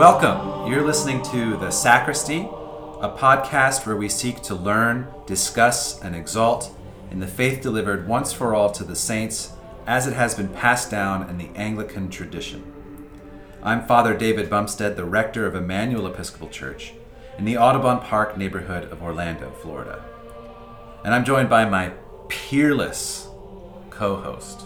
Welcome. You're listening to The Sacristy, a podcast where we seek to learn, discuss, and exalt in the faith delivered once for all to the saints as it has been passed down in the Anglican tradition. I'm Father David Bumstead, the rector of Emmanuel Episcopal Church in the Audubon Park neighborhood of Orlando, Florida. And I'm joined by my peerless co host,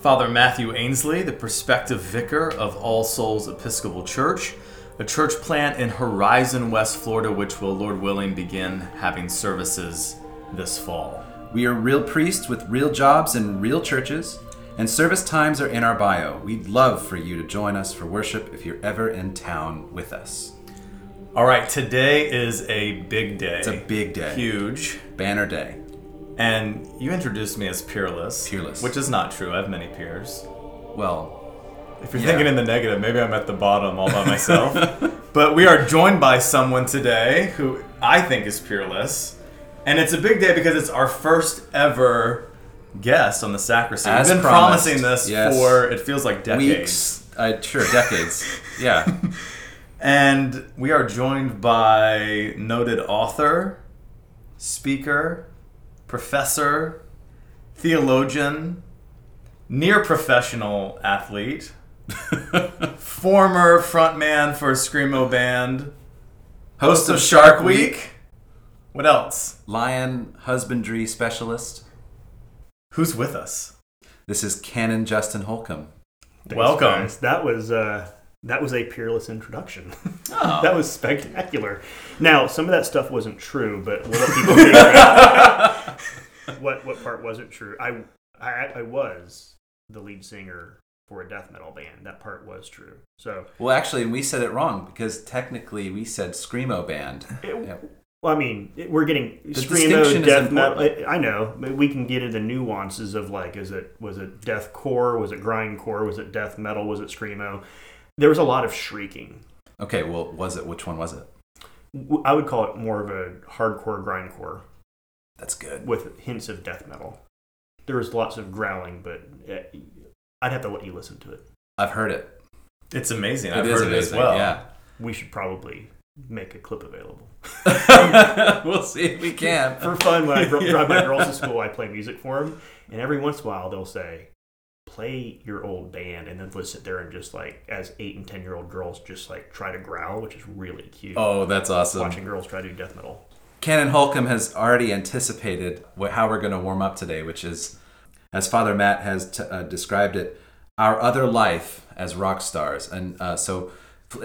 Father Matthew Ainsley, the prospective vicar of All Souls Episcopal Church, a church plant in Horizon West Florida, which will, Lord willing, begin having services this fall. We are real priests with real jobs in real churches, and service times are in our bio. We'd love for you to join us for worship if you're ever in town with us. All right, today is a big day. It's a big day. Huge. Banner day. And you introduced me as peerless. Peerless. Which is not true. I have many peers. Well, If you're Yeah. thinking in the negative, maybe I'm at the bottom all by myself. but we are joined by someone today who I think is peerless. And it's a big day because it's our first ever guest on the sacristy. As We've been promised, promising this yes. for it feels like decades. weeks. Uh, sure, decades. yeah. And we are joined by noted author, speaker, professor, theologian, near professional athlete, former frontman for a Screamo band, host of Shark Week. What else? Lion husbandry specialist. Who's with us? This is Canon Justin Holcomb. Thanks, Welcome. guys. That was uh, that was a peerless introduction. Oh. that was spectacular. Now, some of that stuff wasn't true, but we'll let people figure out what what part wasn't true. I, I I was the lead singer for a death metal band. That part was true. So, Well, actually, we said it wrong because technically we said Screamo Band. it, Yeah. well, I mean, it- we're getting distinction screamo death metal. I I know, but we can get into nuances of like, is it was it death core? Was it grindcore? Was it death metal? Was it screamo? There was a lot of shrieking. Okay, well, was it? Which one was it? I would call it more of a hardcore grindcore That's good. with hints of death metal. There was lots of growling, but uh, I'd have to let you listen to it. I've heard it. It's amazing. It I've is heard it as well. Yeah. We should probably make a clip available. we'll see if we can. For fun, when I dro- drive my girls to school, I play music for them, and every once in a while they'll say, "Play your old band," and then they'll sit there and just like, as eight and ten year old girls, just like try to growl, which is really cute. Oh, that's awesome. Watching girls try to do death metal. Canon Holcomb has already anticipated what, how we're going to warm up today, which is, as Father Matt has t- uh, described it, our other life as rock stars. And uh, so,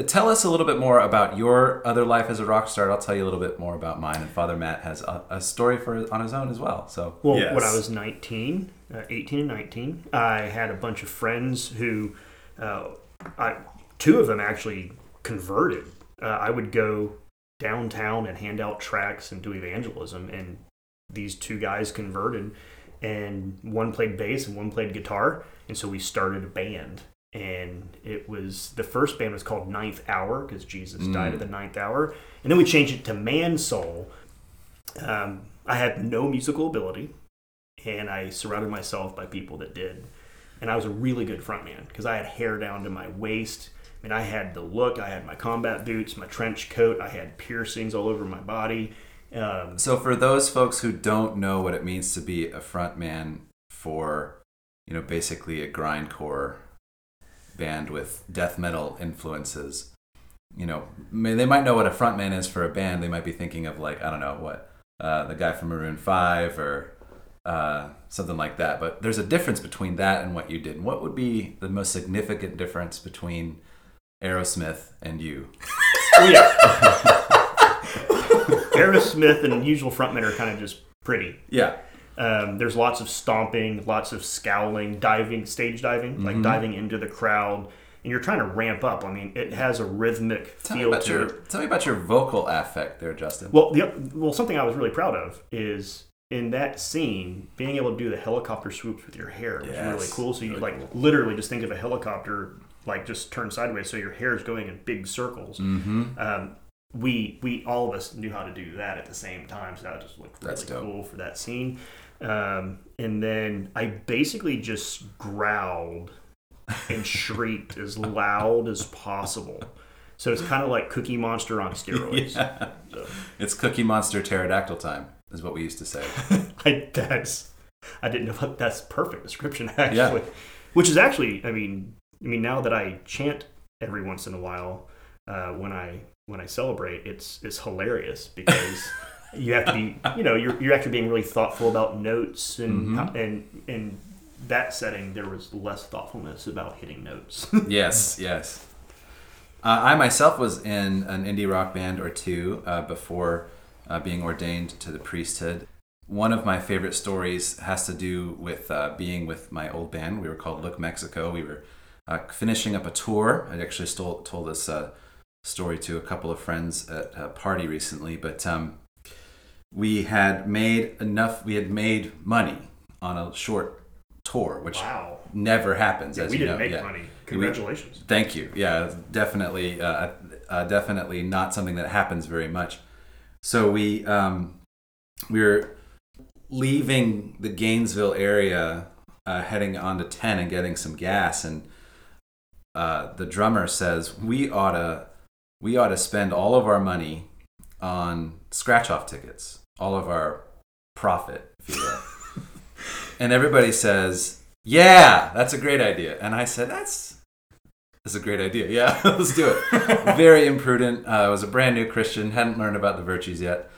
tell us a little bit more about your other life as a rock star. I'll tell you a little bit more about mine. And Father Matt has a, a story for on his own as well. So, Well, Yes. when I was 19, uh, 18 and 19, I had a bunch of friends who, uh, I, two of them actually converted. Uh, I would go downtown and hand out tracts and do evangelism, and these two guys converted, and one played bass and one played guitar, and so we started a band. And it was the first band was called Ninth Hour because Jesus died at the ninth hour, and then we changed it to Man Soul. Um, I had no musical ability and I surrounded myself by people that did. And I was a really good frontman because I had hair down to my waist. I mean, I had the look. I had my combat boots, my trench coat. I had piercings all over my body. Um, so for those folks who don't know what it means to be a front man for, you know, basically a grindcore band with death metal influences, you know, they might know what a frontman is for a band. They might be thinking of like I don't know what uh, the guy from Maroon Five or uh, something like that. But there's a difference between that and what you did. What would be the most significant difference between Aerosmith and you? oh yeah, Aerosmith and usual frontmen are kind of just pretty. Yeah. Um, there's lots of stomping, lots of scowling, diving, stage diving, like diving into the crowd, and you're trying to ramp up. I mean, it has a rhythmic Tell feel to your it. tell me about your vocal affect there, Justin. Well, the, well, something I was really proud of is in that scene being able to do the helicopter swoops with your hair was Yes. really cool. So you Really like cool. literally just think of a helicopter like just turn sideways, so your hair is going in big circles. mm-hmm. Um, we we all of us knew how to do that at the same time, so that just looked That's really dope. cool for that scene. Um, and then I basically just growled and shrieked as loud as possible. So it's kind of like Cookie Monster on steroids. Yeah. So, It's Cookie Monster pterodactyl time, is what we used to say. I, that's I didn't know that's perfect description actually. Which is actually, I mean, I mean now that I chant every once in a while uh, when I when I celebrate, it's it's hilarious because you have to be, you know, you're you're actually being really thoughtful about notes and Mhm. and in that setting there was less thoughtfulness about hitting notes. yes, yes. Uh, I myself was in an indie rock band or two uh, before uh, being ordained to the priesthood. One of my favorite stories has to do with uh, being with my old band. We were called Look Mexico. We were uh, finishing up a tour. I actually stole, told this uh, story to a couple of friends at a party recently, but um, we had made enough. We had made money on a short tour, which wow. never happens. Yeah, as we you didn't know. make yeah. money. Congratulations. Thank you. Yeah, definitely, uh, uh, definitely not something that happens very much. So we um, we were leaving the Gainesville area, uh, heading on to ten and getting some gas, and uh, the drummer says we oughta we ought to spend all of our money on scratch off tickets, all of our profit, if you will. and everybody says, "Yeah, that's a great idea." And I said, "That's that's a great idea. Yeah, let's do it." Very imprudent. Uh, I was a brand new Christian, hadn't learned about the virtues yet.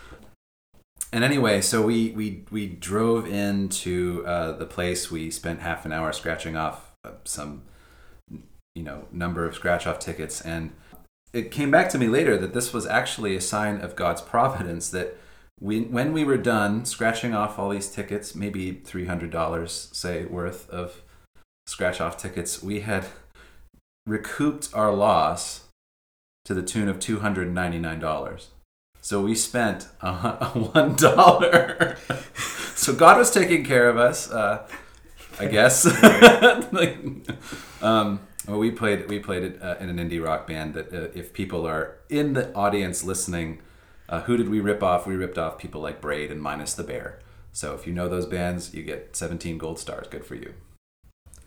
And anyway, so we we we drove into uh, the place. We spent half an hour scratching off uh, some, you know, number of scratch off tickets, and it came back to me later that this was actually a sign of God's providence that we, when we were done scratching off all these tickets, maybe three hundred dollars, say, worth of scratch off tickets, we had recouped our loss to the tune of two hundred ninety nine dollars. So we spent uh, one dollar. so God was taking care of us, uh, I guess. like, um, well, we played we played it uh, in an indie rock band. That uh, if people are in the audience listening, uh, who did we rip off? We ripped off people like Braid and Minus the Bear. So if you know those bands, you get 17 gold stars. Good for you.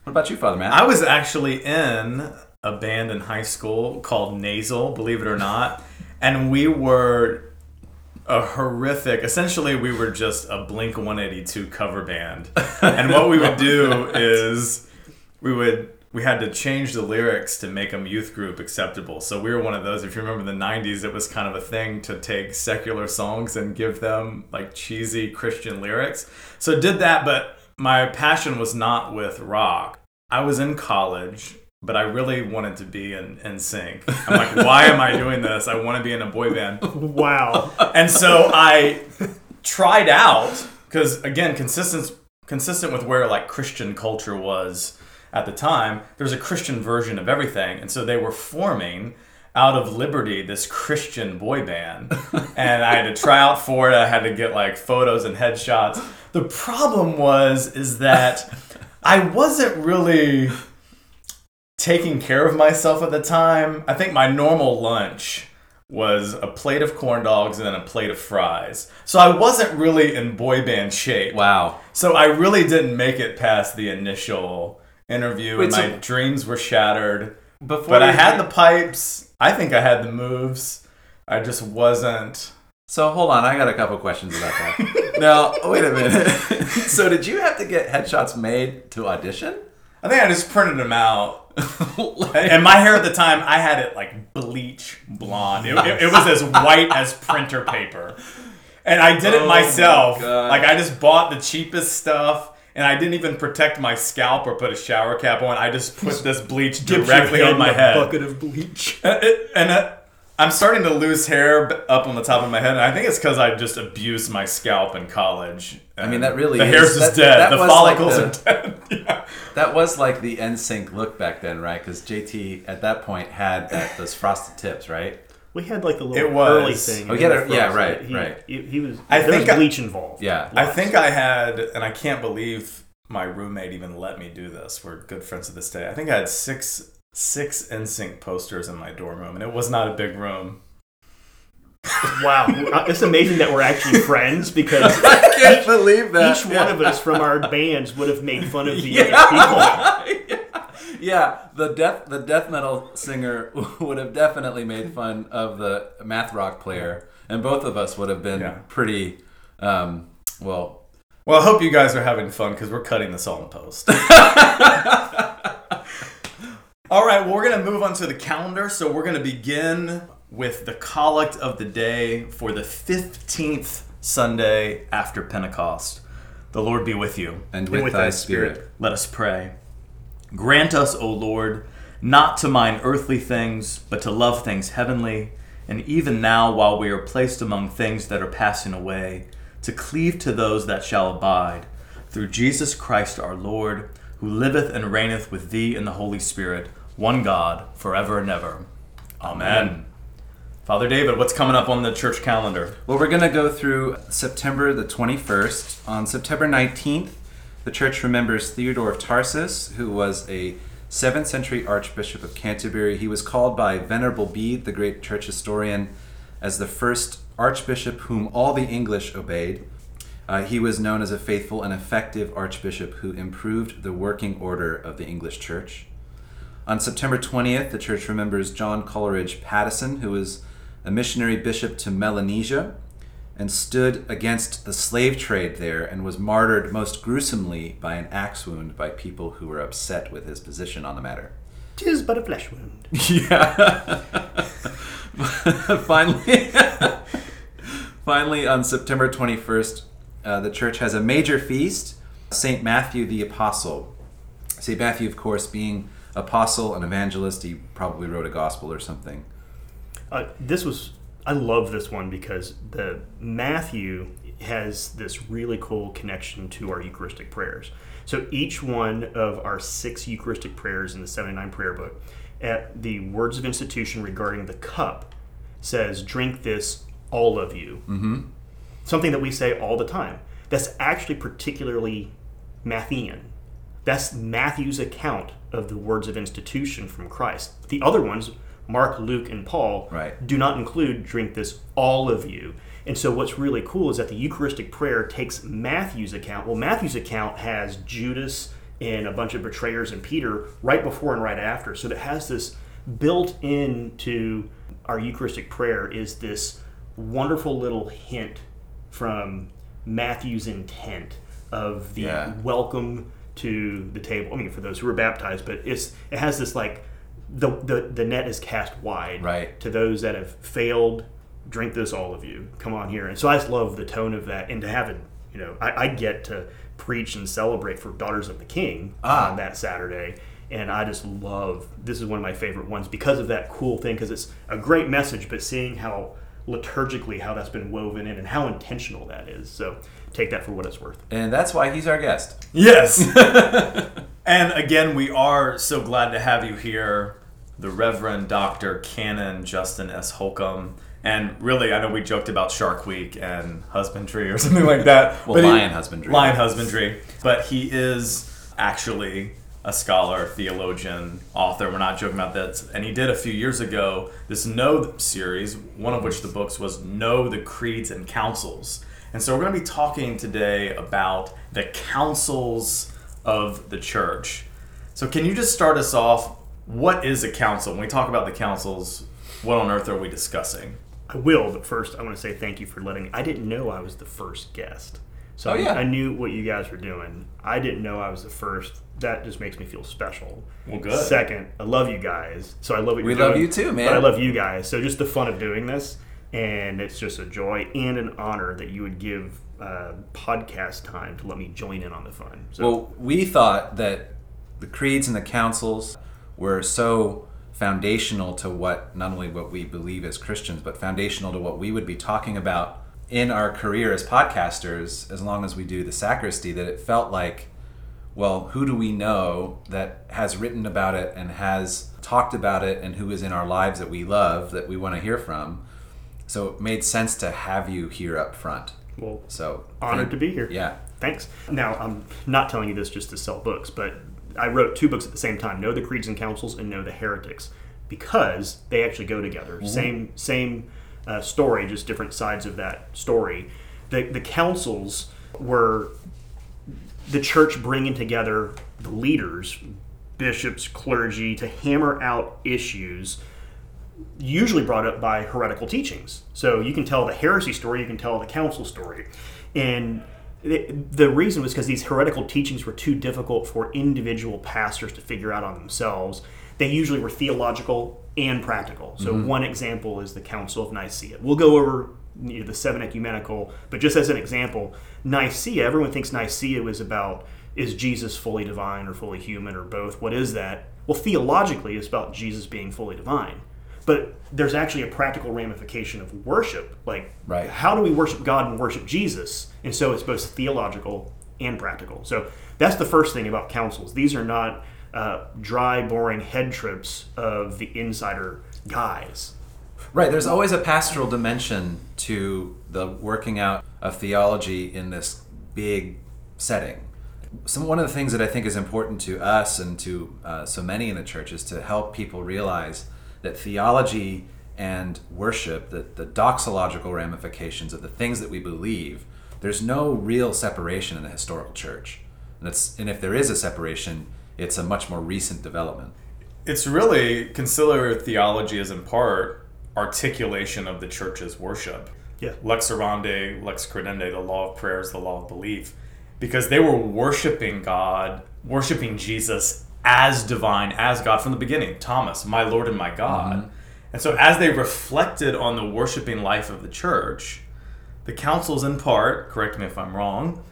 What about you, Father Matt? I was actually in a band in high school called Nasal, believe it or not, and we were a horrific. Essentially, we were just a Blink 182 cover band, and what we would do is we would we had to change the lyrics to make them youth group acceptable. So we were one of those. If you remember the '90s, it was kind of a thing to take secular songs and give them like cheesy Christian lyrics. So I did that, but my passion was not with rock. I was in college, but I really wanted to be in, NSYNC. I'm like, why am I doing this? I want to be in a boy band. Wow. And so I tried out because again, consistent consistent with where like Christian culture was at the time. there was a Christian version of everything, and so they were forming out of Liberty this Christian boy band, and I had to try out for it. I had to get like photos and headshots. The problem was is that I wasn't really taking care of myself at the time. I think my normal lunch was a plate of corn dogs and then a plate of fries. So I wasn't really in boy band shape. wow. So I really didn't make it past the initial interview Wait, and my dreams were shattered. Before But I had the pipes. I think I had the moves. I just wasn't. So hold on, I got a couple questions about that. now, wait a minute. so did you have to get headshots made to audition? I think I just printed them out. and my hair at the time, I had it like bleach blonde. It, it- it was as white as printer paper. And I did it Oh my myself. God. Like I just bought the cheapest stuff. And I didn't even protect my scalp or put a shower cap on. I just put this bleach directly on my a head. bucket of bleach. And, and uh, I'm starting to lose hair up on the top of my head, and I think it's because I just abused my scalp in college. I mean, that really the is- hair's just that- dead. that the was like follicles the- are dead. yeah. That was like the NSYNC look back then, right? Because JT at that point had that those frosted tips, right? We had like the little It was. curly thing. Oh, yeah, the there- yeah, right, He, right. He, he was. I there think was I- bleach involved. Yeah. I think I had, and I can't believe my roommate even let me do this. We're good friends to this day. I think I had six six NSYNC posters in my dorm room, and it was not a big room. Wow, Uh, it's amazing that we're actually friends because I can't believe that. each one of us from our bands would have made fun of the other people. Yeah. the death the death metal singer would have definitely made fun of the math rock player, and both of us would have been Yeah. pretty. Um, well, Well, I hope you guys are having fun because we're cutting this all in post. all right, well, we're going to move on to the calendar. So we're going to begin with the collect of the day for the 15th Sunday after Pentecost. The Lord be with you. and with, with thy thy spirit. spirit. Let us pray. Grant us, O Lord, not to mind earthly things, but to love things heavenly, and even now, while we are placed among things that are passing away, to cleave to those that shall abide, through Jesus Christ our Lord, who liveth and reigneth with thee in the Holy Spirit, one God, forever and ever. Amen. Father David, what's coming up on the church calendar? Well, we're going to go through September the 21st. On September 19th, the church remembers Theodore of Tarsus, who was a 7th century Archbishop of Canterbury. He was called by Venerable Bede, the great church historian, as the first Archbishop whom all the English obeyed. Uh, he was known as a faithful and effective Archbishop who improved the working order of the English Church. On September 20th, the church remembers John Coleridge Patteson, who was a missionary bishop to Melanesia and stood against the slave trade there and was martyred most gruesomely by an axe wound by people who were upset with his position on the matter. Tis but a flesh wound. Yeah. finally, finally, on September 21st, uh, the church has a major feast St. Matthew the Apostle. St. Matthew, of course, being apostle and evangelist, he probably wrote a gospel or something. Uh, this was I love this one because the Matthew has this really cool connection to our Eucharistic prayers. So each one of our six Eucharistic prayers in the 79 prayer book, at the words of institution regarding the cup, says, "Drink this, all of you." Mm-hmm. Something that we say all the time. That's actually particularly Matthean. That's Matthew's account of the words of institution from Christ. The other ones, Mark, Luke, and Paul, Right. do not include drink this, all of you. And so what's really cool is that the Eucharistic prayer takes Matthew's account. Well, Matthew's account has Judas and a bunch of betrayers and Peter right before and right after. So it has this built into our Eucharistic prayer is this wonderful little hint from Matthew's intent of the Yeah. welcome to the table. I mean, for those who are baptized, but it's it has this like the the, the net is cast wide Right. to those that have failed. Drink this, all of you. Come on here. And so I just love the tone of that, and to have it, you know, I, I get to preach and celebrate for Daughters of the King Ah. on that Saturday, and I just love. This is one of my favorite ones because of that cool thing, because it's a great message, but seeing how liturgically how that's been woven in and how intentional that is. So take that for what it's worth. And that's why he's our guest. Yes. and again, we are so glad to have you here, the Reverend Dr. Canon Justin S. Holcomb. And really, I know we joked about Shark Week and husbandry or something like that. Well, he- lion husbandry. Lion husbandry. But he is actually a scholar, theologian, author. We're not joking about that. And he did a few years ago this Know series, one of which the books was Know the Creeds and Councils. And so we're going to be talking today about the councils of the church. So can you just start us off? What is a council? When we talk about the councils, what on earth are we discussing? I will, but first I want to say thank you for letting me. I didn't know I was the first guest. So Oh, I- yeah. I knew what you guys were doing. I didn't know I was the first. That just makes me feel special. Well, good. Second, I love you guys. So I love what We you're love doing, you too, man. But I love you guys. So just the fun of doing this, and it's just a joy and an honor that you would give uh, podcast time to let me join in on the fun. So Well, we thought that the creeds and the councils were so foundational to what not only what we believe as Christians, but foundational to what we would be talking about in our career as podcasters, as long as we do the sacristy, that it felt like, well, who do we know that has written about it and has talked about it and who is in our lives that we love that we want to hear from? So it made sense to have you here up front. well, So honored to be here. Yeah. Thanks. Now, I'm not telling you this just to sell books, but I wrote two books at the same time: Know the Creeds and Councils and Know the Heretics, because they actually go together. Same same uh, story, just different sides of that story. The the councils were the church bringing together the leaders bishops, clergy to hammer out issues usually brought up by heretical teachings. So you can tell the heresy story, you can tell the council story. And the, reason was because these heretical teachings were too difficult for individual pastors to figure out on themselves. They usually were theological and practical. So mm-hmm. one example is the Council of Nicaea. We'll go over you know, the seven ecumenical, but just as an example, Nicaea, everyone thinks Nicaea was about is Jesus fully divine or fully human or both? What is that? Well, theologically, it's about Jesus being fully divine. But there's actually a practical ramification of worship. Like, Right. how do we worship God and worship Jesus? And so it's both theological and practical. So that's the first thing about councils. These are not uh, dry, boring head trips of the insider guys. Right, there's always a pastoral dimension to the working out of theology in this big setting. Some one of the things that I think is important to us and to uh, so many in the church is to help people realize that theology and worship, the, the doxological ramifications of the things that we believe, there's no real separation in the historical church. And, it's, and if there is a separation, it's a much more recent development. It's really conciliar theology is in part articulation of the church's worship. Yeah. Lex orandi, lex credendi, the law of prayers, the law of belief. Because they were worshiping God, worshiping Jesus as divine, as God from the beginning. Thomas, my Lord and my God. Mm-hmm. And so as they reflected on the worshiping life of the church, the councils in part, correct me if I'm wrong,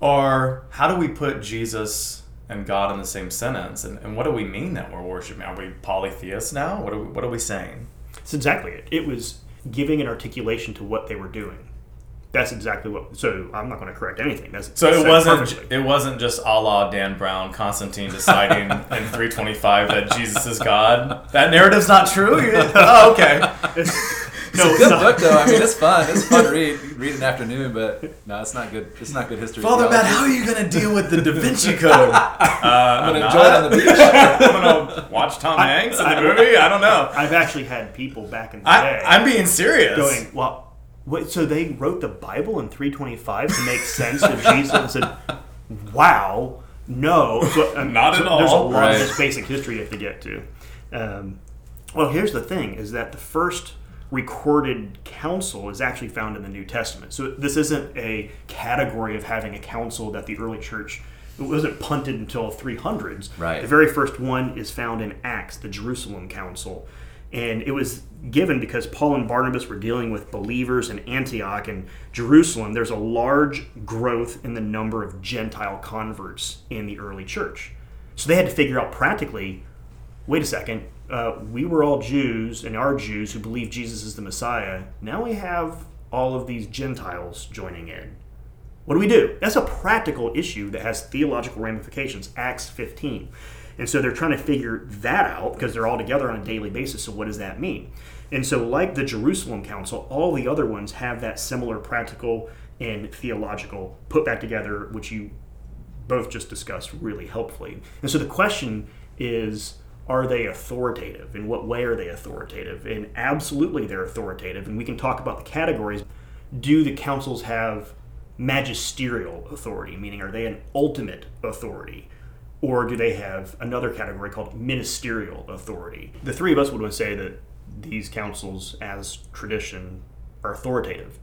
are how do we put Jesus and God in the same sentence? And, and what do we mean that we're worshiping? Are we polytheists now? What are we, what are we saying? It's exactly it. It was giving an articulation to what they were doing. That's exactly what. So I'm not going to correct anything. That's So it wasn't perfectly. it wasn't just a la Dan Brown, Constantine deciding in 325 that Jesus is God. That narrative's not true. Oh, okay. no, It's a good not. book, though. I mean, it's fun. It's fun to read. You can read in an afternoon, but no, it's not good. It's not good history. Father theology. Matt, how are you going to deal with the Da Vinci Code? Uh, I'm I'm gonna enjoy it on the beach. I'm gonna watch Tom Hanks in the movie. I don't know. I've actually had people back in the I, day I'm being serious. going, well, what, so they wrote the Bible in 325 to make sense of Jesus? I said, wow, no. So, um, Not so at all. There's a lot Right. of this basic history you have to get to. Um, well, here's the thing: is that the first recorded council is actually found in the New Testament. So this isn't a category of having a council that the early church. It wasn't punted until 300s. Right. The very first one is found in Acts, the Jerusalem Council. And it was given because Paul and Barnabas were dealing with believers in Antioch and Jerusalem. There's a large growth in the number of Gentile converts in the early church. So they had to figure out practically wait a second, uh, we were all Jews and are Jews who believe Jesus is the Messiah. Now we have all of these Gentiles joining in. What do we do? That's a practical issue that has theological ramifications. Acts 15. And so they're trying to figure that out because they're all together on a daily basis. So, what does that mean? And so, like the Jerusalem Council, all the other ones have that similar practical and theological put back together, which you both just discussed really helpfully. And so, the question is are they authoritative? In what way are they authoritative? And absolutely they're authoritative. And we can talk about the categories. Do the councils have magisterial authority, meaning are they an ultimate authority? Or do they have another category called ministerial authority? The three of us would say that these councils, as tradition, are authoritative.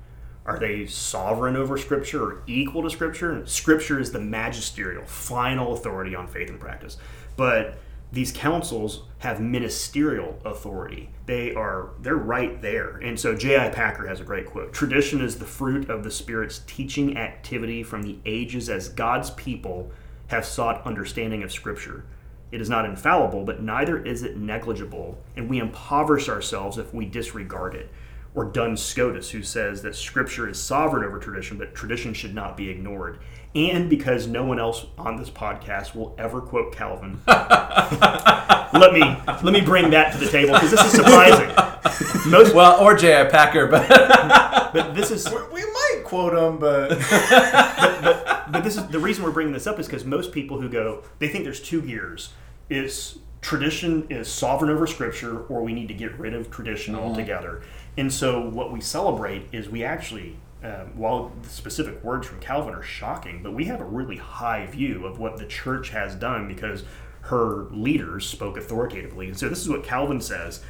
Are they sovereign over Scripture or equal to Scripture? Scripture is the magisterial, final authority on faith and practice. But these councils have ministerial authority. They are they're right there. And so J.I. Packer has a great quote. Tradition is the fruit of the Spirit's teaching activity from the ages as God's people have sought understanding of Scripture. It is not infallible, but neither is it negligible, and we impoverish ourselves if we disregard it. Or Duns Scotus, who says that Scripture is sovereign over tradition, but tradition should not be ignored. And because no one else on this podcast will ever quote Calvin, let me let me bring that to the table because this is surprising. Most, Well, or J.I. Packer, but but this is We might quote him, but but this is the reason we're bringing this up is because most people who go they think there's two gears is tradition is sovereign over scripture or we need to get rid of tradition mm-hmm. altogether and so what we celebrate is we actually um, while the specific words from calvin are shocking but we have a really high view of what the church has done because her leaders spoke authoritatively. And so this is what Calvin says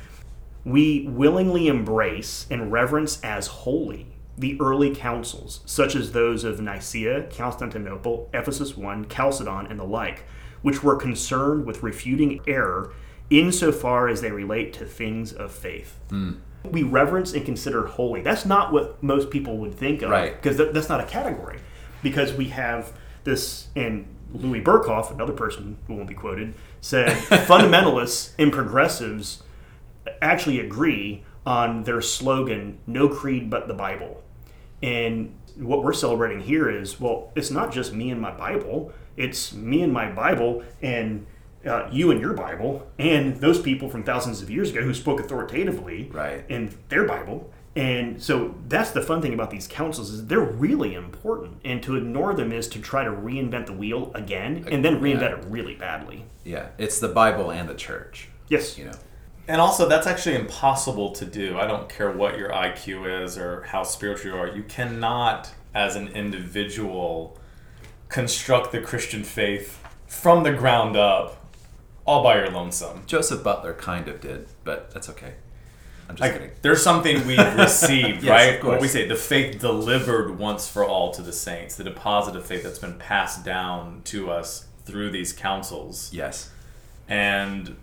We willingly embrace and reverence as holy the early councils, such as those of Nicaea, Constantinople, Ephesus I, Chalcedon, and the like, which were concerned with refuting error insofar as they relate to things of faith. We reverence and consider holy. That's not what most people would think of, Right. Because th- that's not a category. Because we have this, and Louis Berkhof, another person who won't be quoted, said fundamentalists and progressives actually agree on their slogan, no creed but the Bible. And what we're celebrating here is well, it's not just me and my Bible, it's me and my Bible and uh, you and your Bible, and those people from thousands of years ago who spoke authoritatively Right. in their Bible. And so that's the fun thing about these councils is they're really important, and to ignore them is to try to reinvent the wheel again, and then reinvent Yeah. it really badly. Yeah, it's the Bible and the church. Yes, You know, And also, that's actually impossible to do. I don't care what your IQ is or how spiritual you are. You cannot, as an individual, construct the Christian faith from the ground up all by your lonesome. Joseph Butler kind of did, but that's okay. I'm just kidding. There's something we've received, Yes, right? of What we say, the faith delivered once for all to the saints, the deposit of faith that's been passed down to us through these councils. Yes. And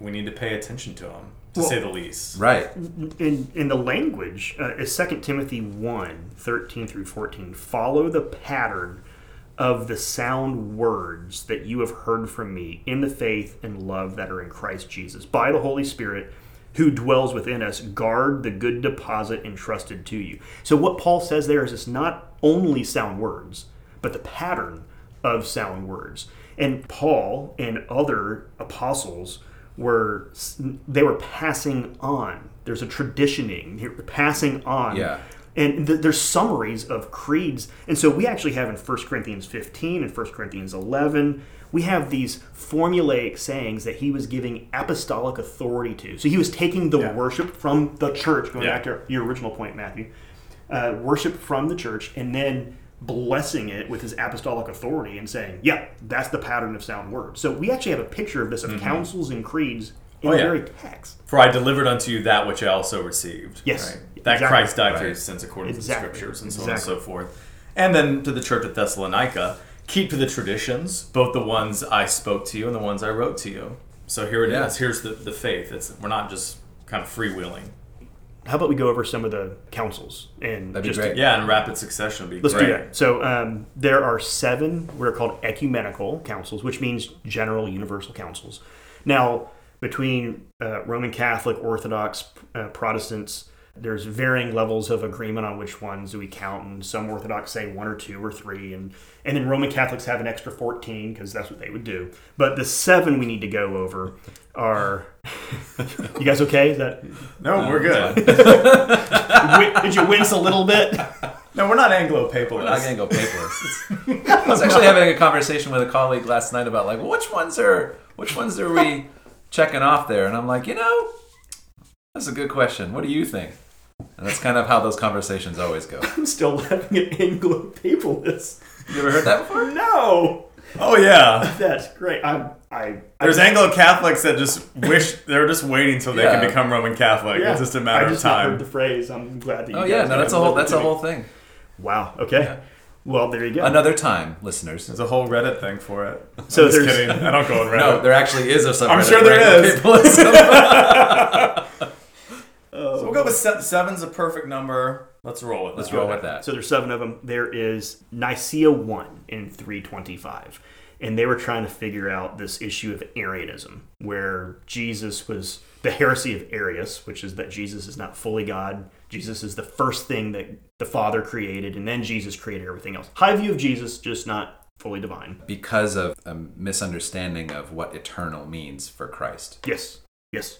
we need to pay attention to them, to Well- say the least. Right. in in the language uh, is 2 timothy 1 13 through 14 follow the pattern of the sound words that you have heard from me in the faith and love that are in christ jesus by the holy spirit who dwells within us guard the good deposit entrusted to you so what paul says there is it's not only sound words but the pattern of sound words and paul and other apostles were they were passing on. There's a traditioning, passing on. Yeah. And th- there's summaries of creeds. And so we actually have in 1 Corinthians 15 and 1 Corinthians 11, we have these formulaic sayings that he was giving apostolic authority to. So he was taking the Yeah. worship from the church, going Yeah. back to your original point, Matthew, uh, worship from the church, and then blessing it with his apostolic authority and saying, yeah, that's the pattern of sound words. So we actually have a picture of this of councils and creeds in Oh, the yeah. very text. For I delivered unto you that which I also received. Yes. Right? That Exactly. Christ died for Right. your sins according Exactly. to the scriptures and so Exactly. on and so forth. And then to the church at Thessalonica, keep to the traditions, both the ones I spoke to you and the ones I wrote to you. So here it is. Yeah. Here's the, the faith. It's we're not just kind of freewheeling. How about we go over some of the councils and That'd be just great. Yeah, in rapid succession would be Let's great. do that. So um, there are seven what are called ecumenical councils, which means general universal councils. Now, between uh, Roman Catholic, Orthodox, uh, Protestants, there's varying levels of agreement on which ones we count, and some Orthodox say one or two or three, and and then Roman Catholics have an extra fourteen because that's what they would do. But the seven we need to go over are. you guys okay? Is that No, we're good. did you wince a little bit? no, we're not Anglo papalists. We're not gonna go paperless. It's- I was actually having a conversation with a colleague last night about like, well, which ones are which ones are we checking off there? And I'm like, you know, that's a good question. What do you think? And that's kind of how those conversations always go. I'm still laughing at Anglo papalists. You ever heard that before? No, Oh yeah. that's great. I'm I. There's Anglo Catholics that just wish they're just waiting till they Yeah. can become Roman Catholic. yeah, It's just a matter I of just not time. heard the phrase. I'm glad that. You Oh yeah, no, that's a whole that's a whole thing. Wow. Okay. Yeah. Well, there you go. Another time, listeners. There's a whole Reddit thing for it. So I'm just kidding. I don't go on Reddit. No, there actually is a subreddit. I'm sure there is. for is. Anglo-papalism. so we'll go with se- seven's a perfect number. Let's roll with Let's that. roll with that. So there's seven of them. There is Nicaea one in 325, and they were trying to figure out this issue of Arianism, where Jesus was the heresy of Arius, which is that Jesus is not fully God. Jesus is the first thing that the Father created, and then Jesus created everything else. High view of Jesus, just not fully divine. because of a misunderstanding of what eternal means for Christ. Yes, yes.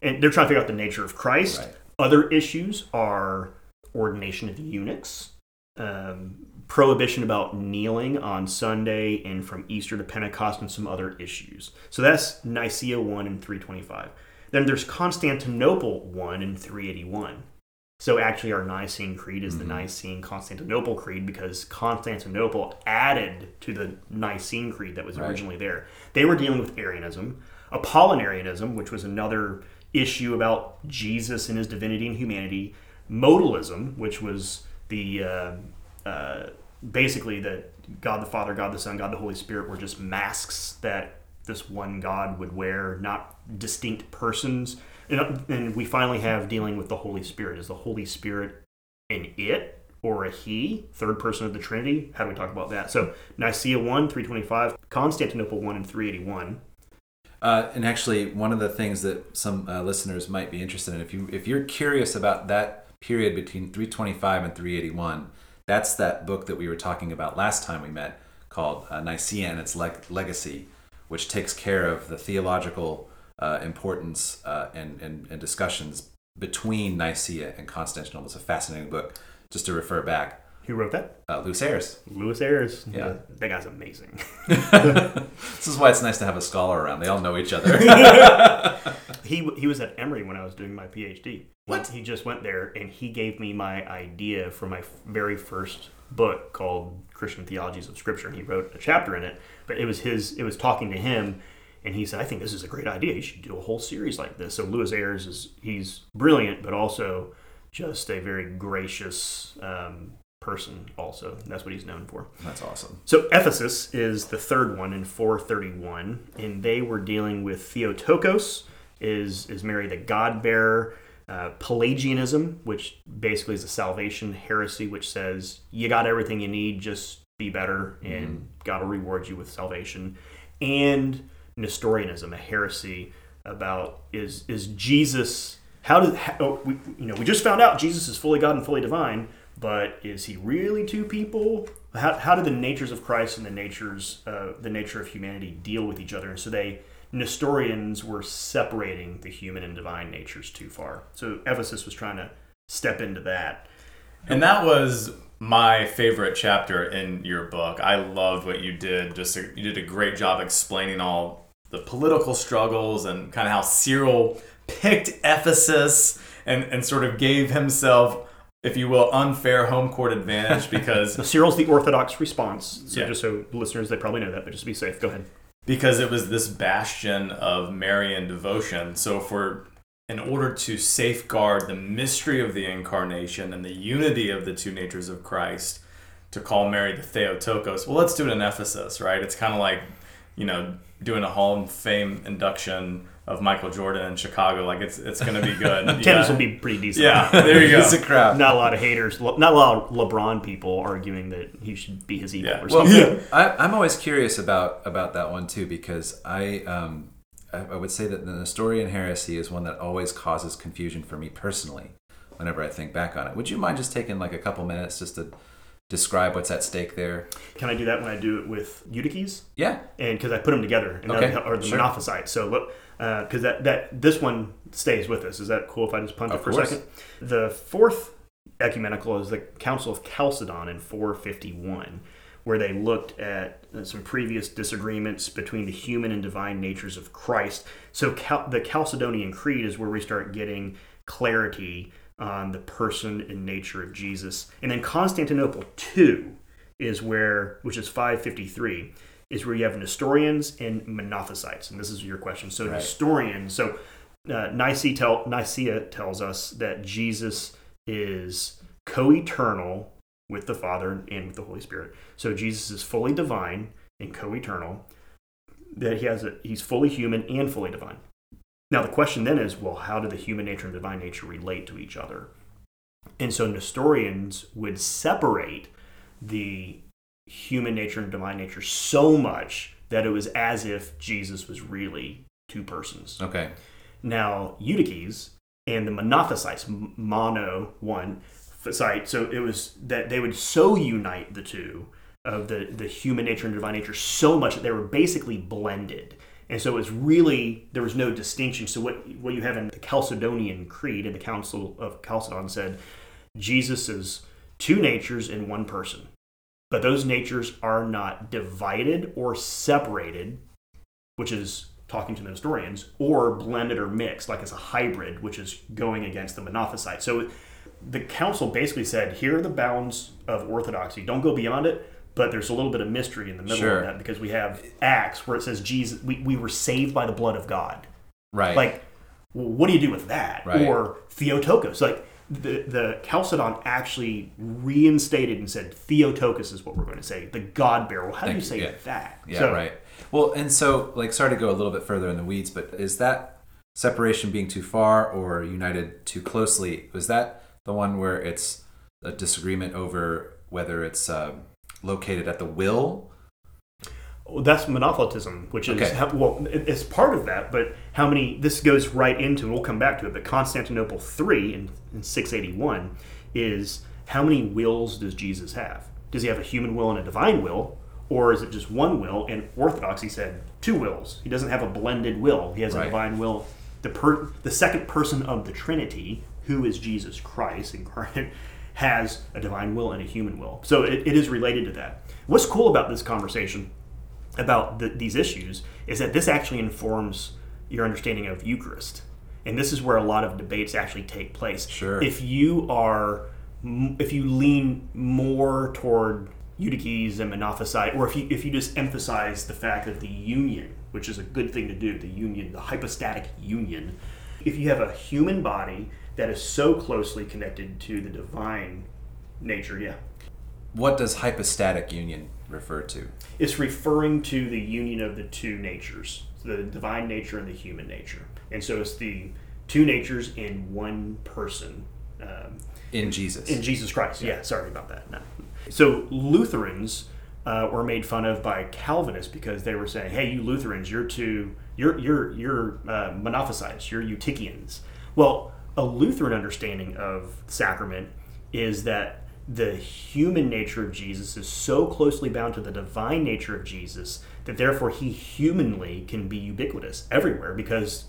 And they're trying to figure out the nature of Christ. Right. Other issues are ordination of eunuchs, um, prohibition about kneeling on Sunday and from Easter to Pentecost, and some other issues. So that's Nicaea 1 and 325. Then there's Constantinople 1 and 381. So actually, our Nicene Creed is the Nicene Constantinople Creed because Constantinople added to the Nicene Creed that was originally there. They were dealing with Arianism, Apollinarianism, which was another issue about Jesus and his divinity and humanity, modalism, which was the uh, basically that God the Father, God the Son, God the Holy Spirit were just masks that this one God would wear, not distinct persons. And, and we finally have dealing with the Holy Spirit. Is the Holy Spirit an it or a he, third person of the Trinity? How do we talk about that? So Nicaea 1, 325, Constantinople 1 and 381. Uh, and actually, one of the things that some uh, listeners might be interested in, if you if you're curious about that period between 325 and 381, that's that book that we were talking about last time we met, called uh, Nicaea and its leg- legacy, which takes care of the theological uh, importance uh, and, and and discussions between Nicaea and Constantinople. It's a fascinating book. Just to refer back, Who wrote that? uh, Lewis Ayres. Lewis Ayres. Yeah. that guy's amazing. This is why it's nice to have a scholar around. They all know each other. He he was at Emory when I was doing my PhD. What? He, just went there and he gave me my idea for my very first book called Christian Theologies of Scripture. And he wrote a chapter in it, but it was his. It was talking to him, and he said, "I think this is a great idea. You should do a whole series like this." So Lewis Ayres is he's brilliant, but also just a very gracious um, person. Also, that's what he's known for. That's awesome. So Ephesus is the third one in 431, and they were dealing with Theotokos, is is Mary the God bearer, uh, Pelagianism, which basically is a salvation heresy, which says you got everything you need, just be better, and God will reward you with salvation, and Nestorianism, a heresy about is is Jesus how did how, oh, we, you know we just found out Jesus is fully God and fully divine, but is he really two people? How, how do the natures of Christ and the natures uh, the nature of humanity deal with each other? And so they Nestorians were separating the human and divine natures too far. So Ephesus was trying to step into that. And that was my favorite chapter in your book. I loved what you did. Just you did a great job explaining all the political struggles and kind of how Cyril picked Ephesus and, and sort of gave himself, if you will, unfair home court advantage because So Cyril's the Orthodox response. So Yeah. just so listeners, they probably know that, but just be safe. Go ahead. because it was this bastion of Marian devotion. So for in order to safeguard the mystery of the incarnation and the unity of the two natures of Christ, to call Mary the Theotokos, well, let's do it in Ephesus, right? It's kind of like, you know, doing a Hall of Fame induction of Michael Jordan in Chicago. Like it's it's going to be good. Attendance yeah. will be pretty decent. Yeah, there you go. It's a crowd. Not a lot of haters. Not a lot of LeBron people arguing that he should be his equal Yeah. or Well, something. I, I'm always curious about about that one too because I um I, I would say that the Nestorian heresy is one that always causes confusion for me personally. Whenever I think back on it, would you mind just taking like a couple minutes just to describe what's at stake there? Can I do that when I do it with Eutyches? Yeah, and because I put them together, and Okay, that, or the sure. Monophysites. So look, because that that this one stays with us. Is that cool if I just punt Of it for course. a second? The fourth ecumenical is the Council of Chalcedon in 451, where they looked at uh, some previous disagreements between the human and divine natures of Christ. So Cal- the Chalcedonian Creed is where we start getting clarity on the person and nature of Jesus, and then Constantinople two is where, which is 553, is where you have Nestorians and Monophysites. And this is your question. So, Right. Nestorians, so uh, Nicaea, tell, Nicaea tells us that Jesus is co eternal with the Father and with the Holy Spirit. So, Jesus is fully divine and co eternal, that he has a, he's fully human and fully divine. Now, the question then is well, how do the human nature and divine nature relate to each other? And so, Nestorians would separate the human nature and divine nature so much that it was as if Jesus was really two persons. okay, Now, Eutyches and the Monophysites—mono one site, so it was that they would so unite the two of the, the human nature and divine nature so much that they were basically blended. And so it was really, there was no distinction. So what, what you have in the Chalcedonian Creed and the Council of Chalcedon said, Jesus is two natures in one person. But those natures are not divided or separated, which is talking to the Nestorians, or blended or mixed, like it's a hybrid, which is going against the Monophysite. So the council basically said, here are the bounds of orthodoxy. Don't go beyond it. But there's a little bit of mystery in the middle Sure. of that because we have Acts where it says Jesus, we, we were saved by the blood of God. Right. Like, well, what do you do with that? Right. Or Theotokos. Like, the, the Chalcedon actually reinstated and said Theotokos is what we're going to say, the God bearer. Well, how do you say. Yeah. that? Yeah, So- right. Well, and so, like, sorry to go a little bit further in the weeds, but is that separation being too far or united too closely? Was that the one where it's a disagreement over whether it's um, located at the will? That's monothelitism, which is Okay. how, well, it's part of that. But how many? This goes right into, and we'll come back to it. But Constantinople three in, in six eighty one is how many wills does Jesus have? Does he have a human will and a divine will, or is it just one will? And Orthodoxy said two wills. He doesn't have a blended will. He has a divine will. The per, the second person of the Trinity, who is Jesus Christ incarnate, has a divine will and a human will. So it, it is related to that. What's cool about this conversation? About the, these issues is that this actually informs your understanding of Eucharist. And this is where a lot of debates actually take place. Sure. If you are, if you lean more toward Eutyches and Monophysite, or if you if you just emphasize the fact of the union, which is a good thing to do, the union, the hypostatic union. If you have a human body that is so closely connected to the divine nature, yeah, What does hypostatic union refer to? It's referring to the union of the two natures, the divine nature and the human nature. And so it's the two natures in one person. Um, In Jesus. in Jesus Christ. Yeah, sorry about that. No. So Lutherans uh, were made fun of by Calvinists because they were saying, "Hey, you Lutherans, you're too, you're you're you're uh, Monophysites, you're Eutychians." Well, a Lutheran understanding of sacrament is that the human nature of Jesus is so closely bound to the divine nature of Jesus that therefore he humanly can be ubiquitous everywhere because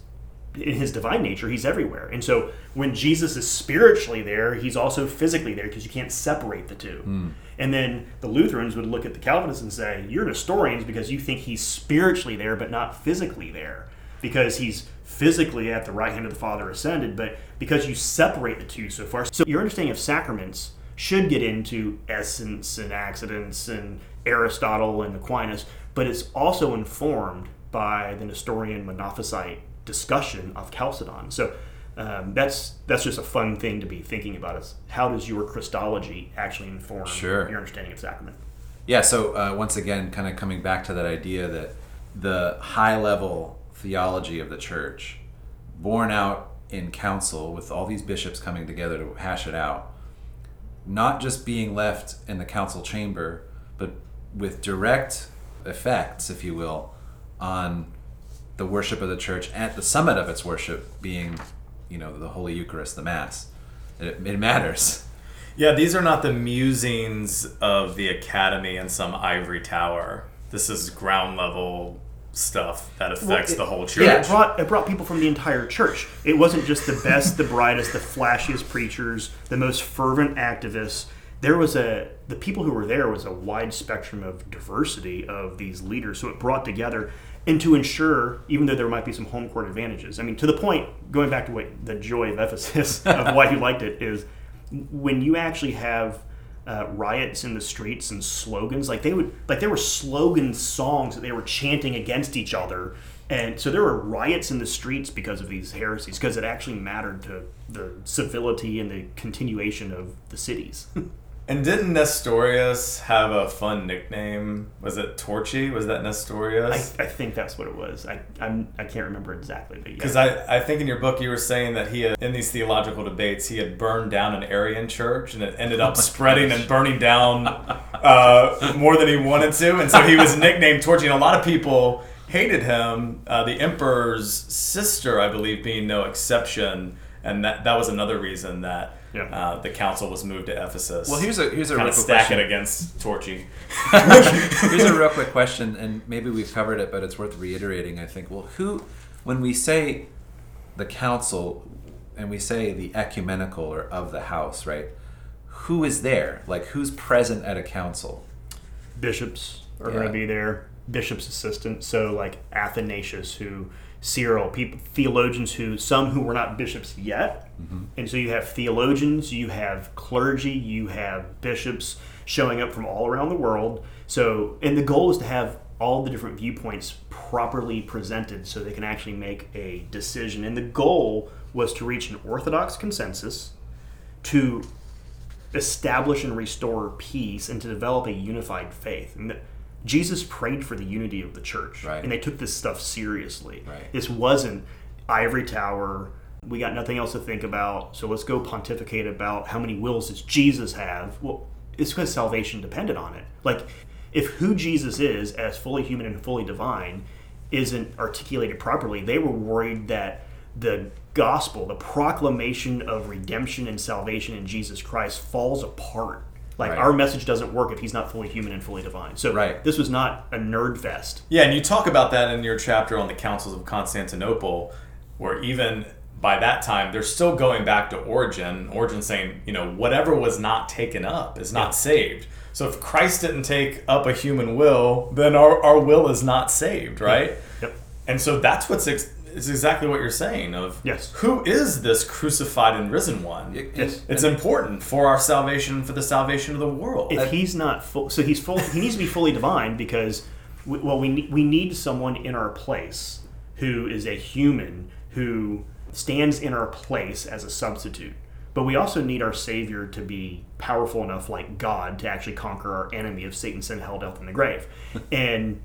in his divine nature, he's everywhere. And so when Jesus is spiritually there, he's also physically there because you can't separate the two. Hmm. And then the Lutherans would look at the Calvinists and say, You're Nestorians because you think he's spiritually there but not physically there. Because he's physically at the right hand of the Father ascended, but because you separate the two so far. So your understanding of sacraments should get into essence and accidents and Aristotle and Aquinas, but it's also informed by the Nestorian Monophysite discussion of Chalcedon. So um, that's that's just a fun thing to be thinking about is how does your Christology actually inform Sure. your understanding of sacrament? Yeah, so uh, once again, kind of coming back to that idea that the high level theology of the church, borne out in council with all these bishops coming together to hash it out, not just being left in the council chamber, but with direct effects, if you will, on the worship of the church at the summit of its worship being, you know, the Holy Eucharist, the Mass. It, it matters. Yeah, these are not the musings of the academy in some ivory tower. This is ground level stuff that affects it- the whole church. Yeah, it brought it brought people from the entire church. It wasn't just the best, the brightest, the flashiest preachers, the most fervent activists. There was a the people who were there was a wide spectrum of diversity of these leaders. So it brought together and to ensure, even though there might be some home court advantages. I mean, to the point, going back to what the joy of Ephesus of why you liked it is when you actually have uh, riots in the streets and slogans. Like they would like there were slogan songs that they were chanting against each other. And so there were riots in the streets because of these heresies because it actually mattered to the civility and the continuation of the cities And didn't Nestorius have a fun nickname? Was it Torchy? Was that Nestorius? I think that's what it was I I'm, I can't remember exactly but Because yeah. I, I think in your book you were saying that he had, in these theological debates, he had burned down an Arian church and it ended up spreading and burning down uh, more than he wanted to. And so he was nicknamed Torchy. And a lot of people hated him, uh, the emperor's sister, I believe, being no exception. And that, that was another reason that Yeah. uh, the council was moved to Ephesus. Well, here's a here's a kind real of quick stack question. it against Torchy. Here's a real quick question, and maybe we've covered it, but it's worth reiterating. I think. Well, who, when we say the council, and we say the ecumenical or of the house, right? Who is there? Like, who's present at a council? bishops are Yeah. going to be there bishop's assistants so like athanasius who Cyril, people theologians who some who were not bishops yet, mm-hmm. and so you have theologians, you have clergy, you have bishops showing up from all around the world. So, and the goal is to have all the different viewpoints properly presented so they can actually make a decision. And the goal was to reach an orthodox consensus, to establish and restore peace, and to develop a unified faith. And Jesus prayed for the unity of the church, Right. and they took this stuff seriously. Right. This wasn't ivory tower. We got nothing else to think about, so let's go pontificate about how many wills does Jesus have. Well, it's because salvation depended on it. Like, if who Jesus is as fully human and fully divine isn't articulated properly, they were worried that the gospel, the proclamation of redemption and salvation in Jesus Christ, falls apart. Like Right. our message doesn't work if he's not fully human and fully divine. So Right. this was not a nerd fest. Yeah, and you talk about that in your chapter on the councils of Constantinople, where even by that time they're still going back to Origen. Origen saying, you know, whatever was not taken up is not Yeah. saved. So if Christ didn't take up a human will, then our, our will is not saved, right? Yep. And so that's what's ex- is exactly what you're saying of Yes. who is this crucified and risen one? Yes. It's important for our salvation for the salvation of the world. if he's not full, so he's full. He needs to be fully divine because, we, well, we we need someone in our place who is a human who stands in our place as a substitute. But we also need our Savior to be powerful enough, like God, to actually conquer our enemy of Satan, sin, hell, death, and the grave. and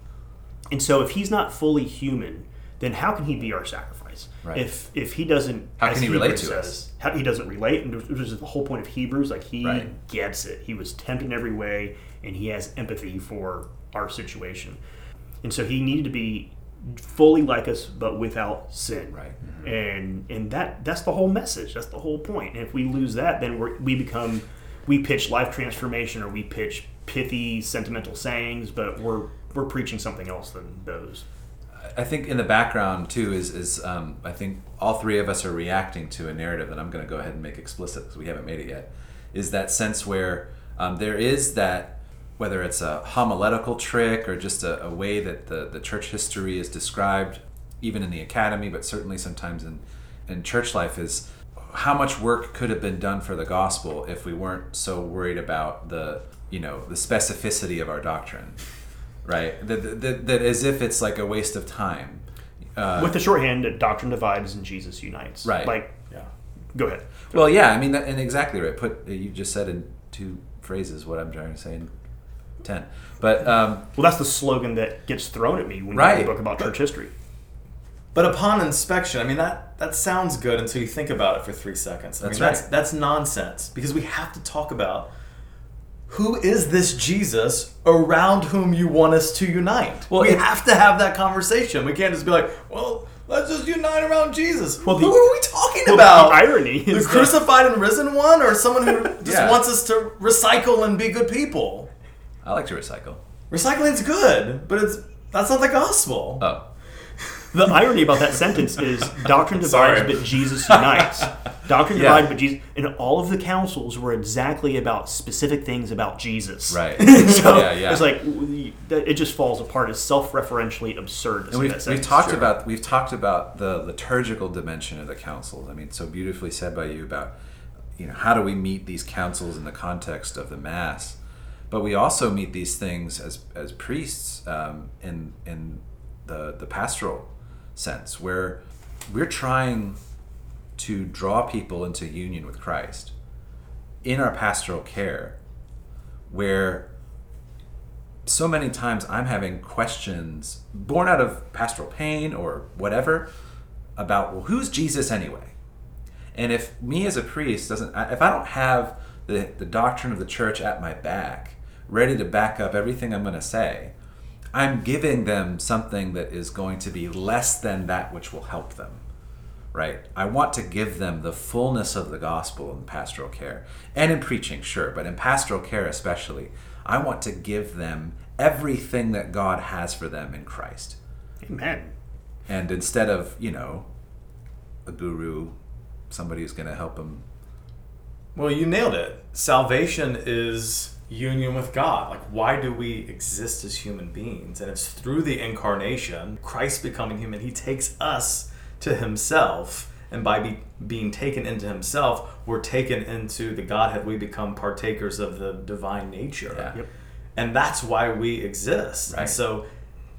and so, if he's not fully human, then how can he be our sacrifice? Right. If if he doesn't, How can he relate Hebrews to us? how, he doesn't relate, and which is the whole point of Hebrews. Like he Right. gets it. He was tempted in every way, and he has empathy for our situation. And so he needed to be fully like us, but without sin. Right. Mm-hmm. And and that that's the whole message. That's the whole point. And if we lose that, then we're, we become we pitch life transformation, or we pitch pithy, sentimental sayings, but we're we're preaching something else than those. I think in the background too is is um, I think all three of us are reacting to a narrative that I'm going to go ahead and make explicit because we haven't made it yet. Is that sense where um, there is that whether it's a homiletical trick or just a, a way that the, the church history is described, even in the academy, but certainly sometimes in in church life is how much work could have been done for the gospel if we weren't so worried about the you know the specificity of our doctrine right that, that, that as if it's like a waste of time uh, With the shorthand, that doctrine divides and Jesus unites. Right. Like, yeah. go ahead. well yeah i mean that, and exactly right put you just said in two phrases what i'm trying to say in 10 but um, Well, that's the slogan that gets thrown at me when you Right. read a book about church history. But upon inspection, I mean that that sounds good until you think about it for three seconds. I That's mean, that's right. that's nonsense because we have to talk about who is this Jesus around whom you want us to unite. Well, we it- have to have that conversation. We can't just be like, well, let's just unite around Jesus. Well, the- who are we talking Well, about? the irony the is that- crucified and risen one, or someone who just Yeah. wants us to recycle and be good people. i like to recycle Recycling's good, but it's that's not the gospel. oh The irony about that sentence is doctrine divides, Sorry. but Jesus unites. Doctrine Yeah. divides, but Jesus. And all of the councils were exactly about specific things about Jesus. right so yeah yeah it's like we- that- it just falls apart. It's self-referentially absurd. To And say we've, that we've sentence. talked Sure. about we've talked about the liturgical dimension of the councils. I mean, so beautifully said by you about you know how do we meet these councils in the context of the mass, but we also meet these things as as priests um, in in the the pastoral sense where we're trying to draw people into union with Christ in our pastoral care, where so many times I'm having questions born out of pastoral pain or whatever about well who's Jesus anyway? And if me as a priest doesn't if I don't have the, the doctrine of the church at my back, ready to back up everything I'm going to say, I'm giving them something that is going to be less than that which will help them. Right? I want to give them the fullness of the gospel in pastoral care and in preaching, sure, but in pastoral care especially. I want to give them everything that God has for them in Christ. Amen. And instead of, you know, a guru, somebody who's going to help them. Well, you nailed it. Salvation is union with God. Like, why do we exist as human beings? And it's through the incarnation, Christ becoming human, he takes us to himself. And by be, being taken into himself, we're taken into the Godhead. We become partakers of the divine nature. Yeah. Yep. And that's why we exist. Right. And so,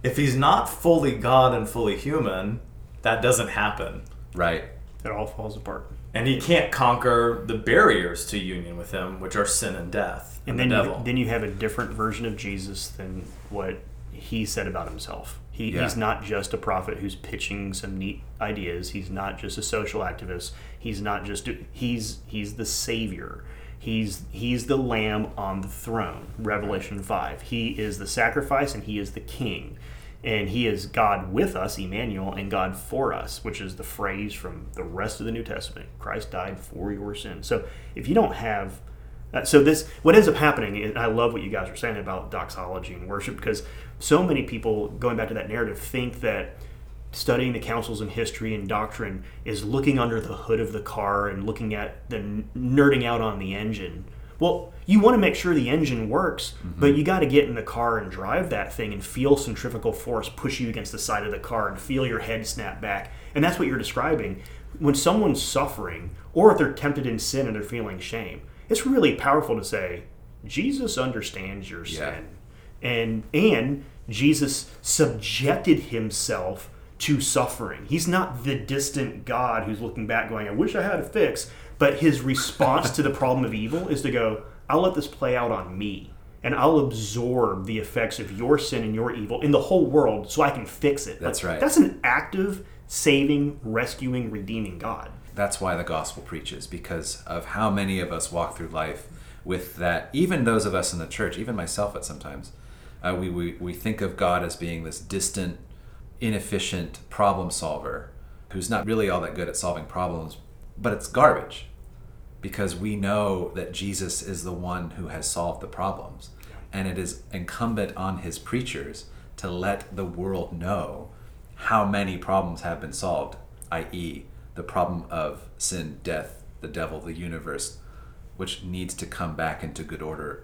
if he's not fully God and fully human, that doesn't happen. Right. It all falls apart. And he can't conquer the barriers to union with him, which are sin and death and, And then the you, devil. then you have a different version of Jesus than what he said about himself. He, Yeah. He's not just a prophet who's pitching some neat ideas. He's not just a social activist. He's not just he's he's the savior. He's he's the lamb on the throne. Revelation five. He is the sacrifice and he is the king. And he is God with us, Emmanuel, and God for us, which is the phrase from the rest of the New Testament. Christ died for your sins. So if you don't have uh, so this, what ends up happening, and I love what you guys are saying about doxology and worship, because so many people, going back to that narrative, think that studying the councils and history and doctrine is looking under the hood of the car and looking at the nerding out on the engine. Well, you want to make sure the engine works, but mm-hmm. you got to get in the car and drive that thing and feel centrifugal force push you against the side of the car and feel your head snap back. And that's what you're describing. When someone's suffering, or if they're tempted in sin and they're feeling shame, it's really powerful to say, Jesus understands your Yeah. sin. And and Jesus subjected himself to suffering. He's not the distant God who's looking back going, I wish I had a fix. But his response to the problem of evil is to go, I'll let this play out on me. And I'll absorb the effects of your sin and your evil in the whole world so I can fix it. That's right. That's an active, saving, rescuing, redeeming God. That's why the gospel preaches, because of how many of us walk through life with that. Even those of us in the church, even myself at sometimes, uh, we, we, we think of God as being this distant, inefficient problem solver who's not really all that good at solving problems, but it's garbage because we know that Jesus is the one who has solved the problems. And it is incumbent on his preachers to let the world know how many problems have been solved, i.e., the problem of sin, death, the devil, the universe, which needs to come back into good order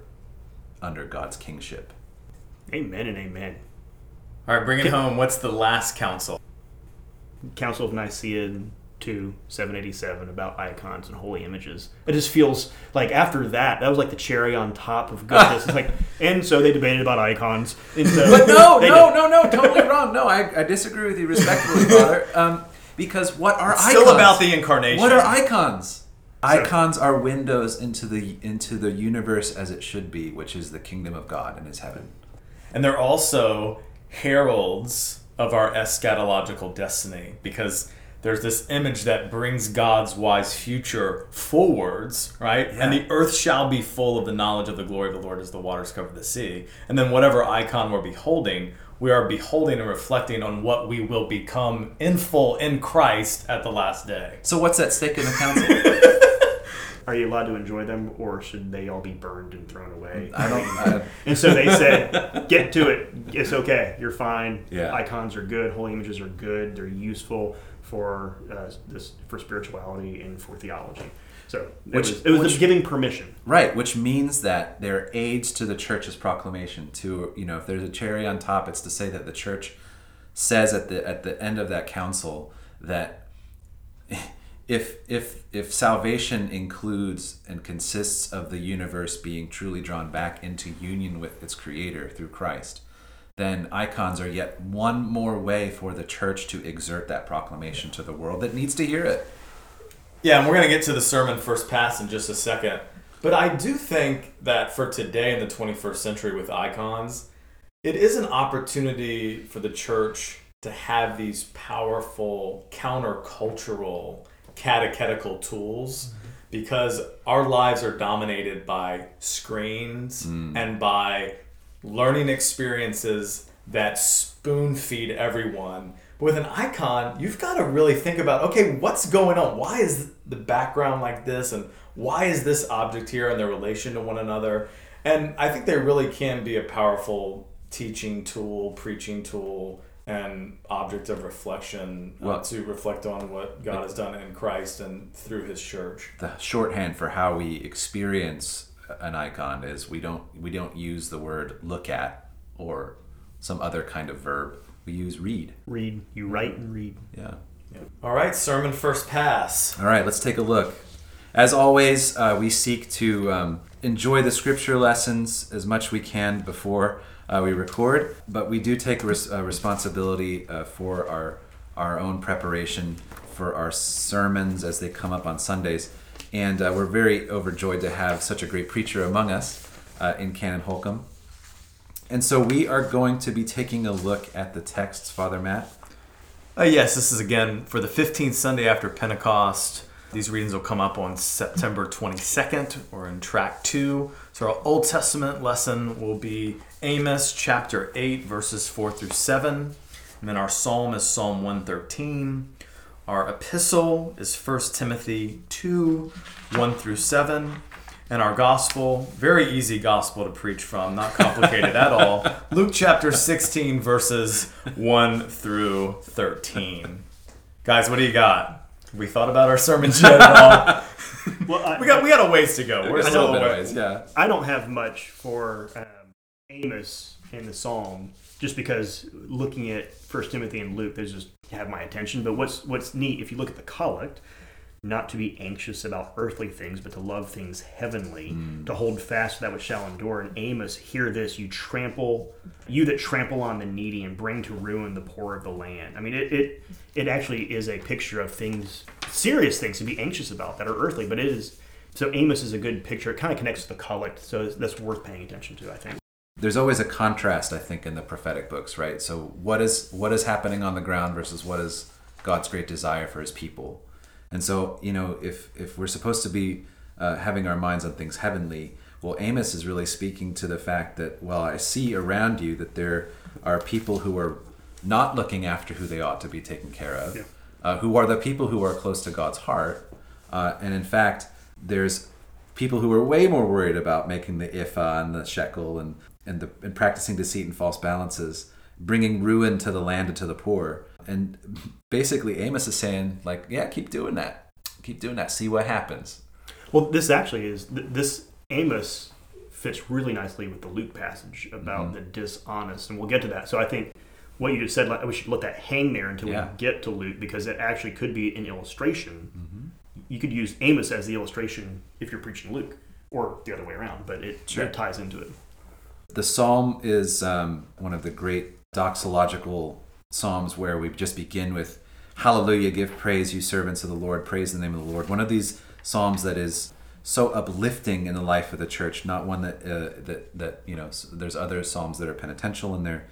under God's kingship. Amen and amen. All right, bring it home. What's the last council? Council of Nicaea 2, 787 about icons and holy images. It just feels like after that, that was like the cherry on top of goodness. it's like, and so they debated about icons. And so But no, they no, did- no, no, totally wrong. No, I, I disagree with you respectfully, Father. Um, because what are icons? Still about the incarnation. What are icons? Icons are windows into the into the universe as it should be, which is the kingdom of God and His heaven. And they're also heralds of our eschatological destiny because there's this image that brings God's wise future forwards, right? And the earth shall be full of the knowledge of the glory of the Lord as the waters cover the sea. And then whatever icon we're beholding, we are beholding and reflecting on what we will become in full in Christ at the last day. So what's at stake in the council? Are you allowed to enjoy them, or should they all be burned and thrown away? I don't. I, And so they said, get to it. It's okay. You're fine. Yeah. Icons are good. Holy images are good. They're useful for uh, this for spirituality and for theology. So it Which- was, it was which- just giving permission. right, which means that they're aids to the church's proclamation. To you know, if there's a cherry on top, it's to say that the church says at the at the end of that council that if if if salvation includes and consists of the universe being truly drawn back into union with its creator through Christ, then icons are yet one more way for the church to exert that proclamation to the world that needs to hear it. Yeah, and we're going to get to the sermon first pass in just a second. But I do think that for today in the 21st century with icons, it is an opportunity for the church to have these powerful countercultural catechetical tools because our lives are dominated by screens mm. and by learning experiences that spoon feed everyone. But with an icon, you've got to really think about okay, what's going on? Why is the background like this? And why is this object here and their relation to one another? And I think they really can be a powerful teaching tool, preaching tool, and object of reflection uh, Well- to reflect on what God has done in Christ and through His church. the shorthand for how we experience an icon is we don't we don't use the word look at or some other kind of verb. We use read. Read. You write and read. Yeah. yeah. All right, sermon first pass. All right, let's take a look. As always, uh, we seek to um, enjoy the scripture lessons as much we can before uh, we record, but we do take res- uh, responsibility uh, for our our own preparation for our sermons as they come up on Sundays, and uh, we're very overjoyed to have such a great preacher among us uh, in Canon Holcomb. And so we are going to be taking a look at the texts, Father Matt. Uh, yes, this is again for the 15th Sunday after Pentecost. These readings will come up on September 22nd or in track 2. So our Old Testament lesson will be Amos chapter 8, verses 4 through 7. And then our psalm is Psalm 113. Our epistle is 1 Timothy 2, 1 through 7. And our gospel, very easy gospel to preach from, not complicated at all. Luke chapter 16, verses 1 through 13. Guys, what do you got? We thought about our sermons yet at all? Well, I, We got we got a ways to go. We're A still a ways, yeah. I don't have much for um, Amos in the Psalm, just because looking at First Timothy and Luke, those just have my attention. But what's what's neat if you look at the collect, not to be anxious about earthly things, but to love things heavenly, mm. to hold fast to that which shall endure. And Amos, hear this: you trample, you that trample on the needy and bring to ruin the poor of the land. I mean, it it, it actually is a picture of things, serious things to be anxious about that are earthly, but it is. So Amos is a good picture. It kind of connects to the collect, so that's worth paying attention to. I think. There's always a contrast i think in the prophetic books right? So what is what is happening on the ground versus what is god's great desire for his people? And so you know if if we're supposed to be uh, having our minds on things heavenly well amos is really speaking to the fact that well i see around you that there are people who are not looking after who they ought to be taken care of Yeah. uh, who are the people who are close to god's heart. Uh, and in fact there's people who are way more worried about making the ephah and the shekel and and, the, and practicing deceit and false balances, bringing ruin to the land and to the poor. And basically, Amos is saying, like, yeah, keep doing that, keep doing that, see what happens. Well, this actually is this Amos fits really nicely with the Luke passage about mm-hmm. the dishonest, and we'll get to that. So I think what you just said, we should let that hang there until Yeah. we get to Luke because it actually could be an illustration. Mm-hmm. You could use Amos as the illustration if you're preaching Luke, or the other way around, but it, Sure. it ties into it. The psalm is um, one of the great doxological psalms where we just begin with Hallelujah, give praise, you servants of the Lord, praise the name of the Lord. One of these psalms that is so uplifting in the life of the church, not one that uh, that that you know. There's other psalms that are penitential in their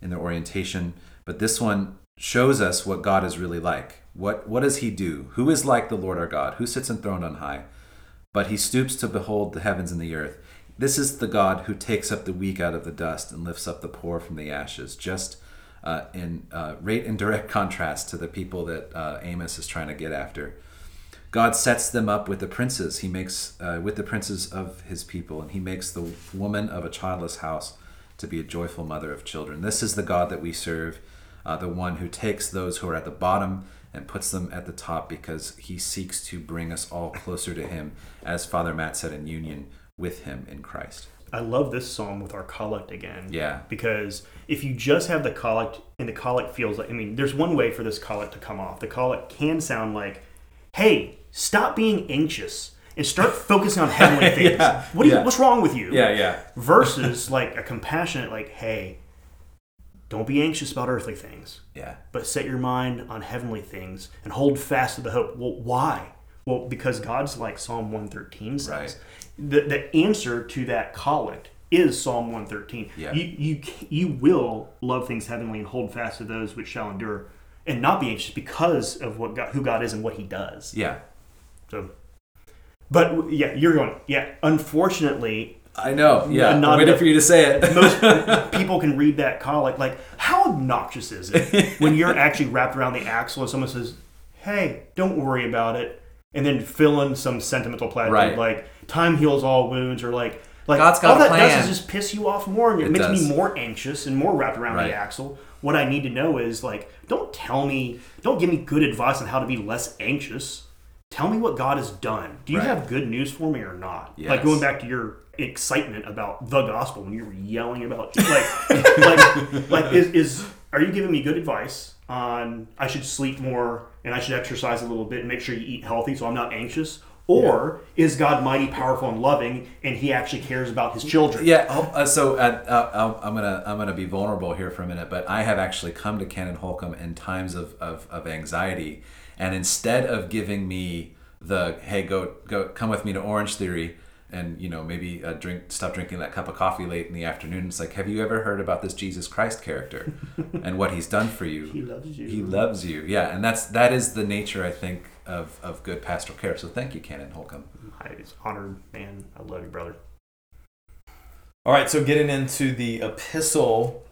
in their orientation, but this one shows us what God is really like. What what does He do? Who is like the Lord our God? Who sits enthroned on high? but he stoops to behold the heavens and the earth. This is the God who takes up the weak out of the dust and lifts up the poor from the ashes, just uh, in uh, right direct contrast to the people that uh, Amos is trying to get after. God sets them up with the princes. He makes uh, with the princes of his people, and he makes the woman of a childless house to be a joyful mother of children. This is the God that we serve, uh, the one who takes those who are at the bottom and puts them at the top because he seeks to bring us all closer to him, as Father Matt said, in union with him in Christ. I love this psalm with our collect again. Yeah. Because if you just have the collect and the collect feels like, I mean, there's one way for this collect to come off. The collect can sound like, hey, stop being anxious and start focusing on heavenly things. Yeah, What do you, yeah. What's wrong with you? Yeah, yeah. Versus like a compassionate, like, hey, don't be anxious about earthly things, Yeah. but set your mind on heavenly things and hold fast to the hope. Well, why? Well, because God's like Psalm 113 says. Right. The, the answer to that collect is Psalm 113. Yeah. You, you, you will love things heavenly and hold fast to those which shall endure and not be anxious because of what God, who God is and what he does. Yeah. So, but yeah, you're going, yeah, unfortunately, I know. Yeah. I'm not waiting for you to say it. most people can read that collect like how obnoxious is it when you're actually wrapped around the axle and someone says hey don't worry about it and then fill in some sentimental platitude Right. like time heals all wounds or like like God's got all a that plan. does is just piss you off more and it, It makes does. me more anxious and more wrapped around Right. the axle what i need to know is like don't tell me don't give me good advice on how to be less anxious tell me what god has done do you Right. have good news for me or not like going back to your excitement about the gospel when you were yelling about like like like is, is are you giving me good advice on I should sleep more and I should exercise a little bit and make sure you eat healthy so I'm not anxious? Or is God mighty, powerful, and loving, and He actually cares about His children? Yeah. oh, Uh, so uh, uh, I'm gonna I'm gonna be vulnerable here for a minute, but I have actually come to Canon Holcomb in times of, of, of anxiety, and instead of giving me the hey go go come with me to Orange Theory, and you know maybe uh, drink stop drinking that cup of coffee late in the afternoon. It's like have you ever heard about this Jesus Christ character and what he's done for you? He loves you. He loves you. Yeah, and that's that is the nature I think of of good pastoral care. So thank you, Canon Holcomb. I was honored, man. I love you, brother. All right, so getting into the epistle,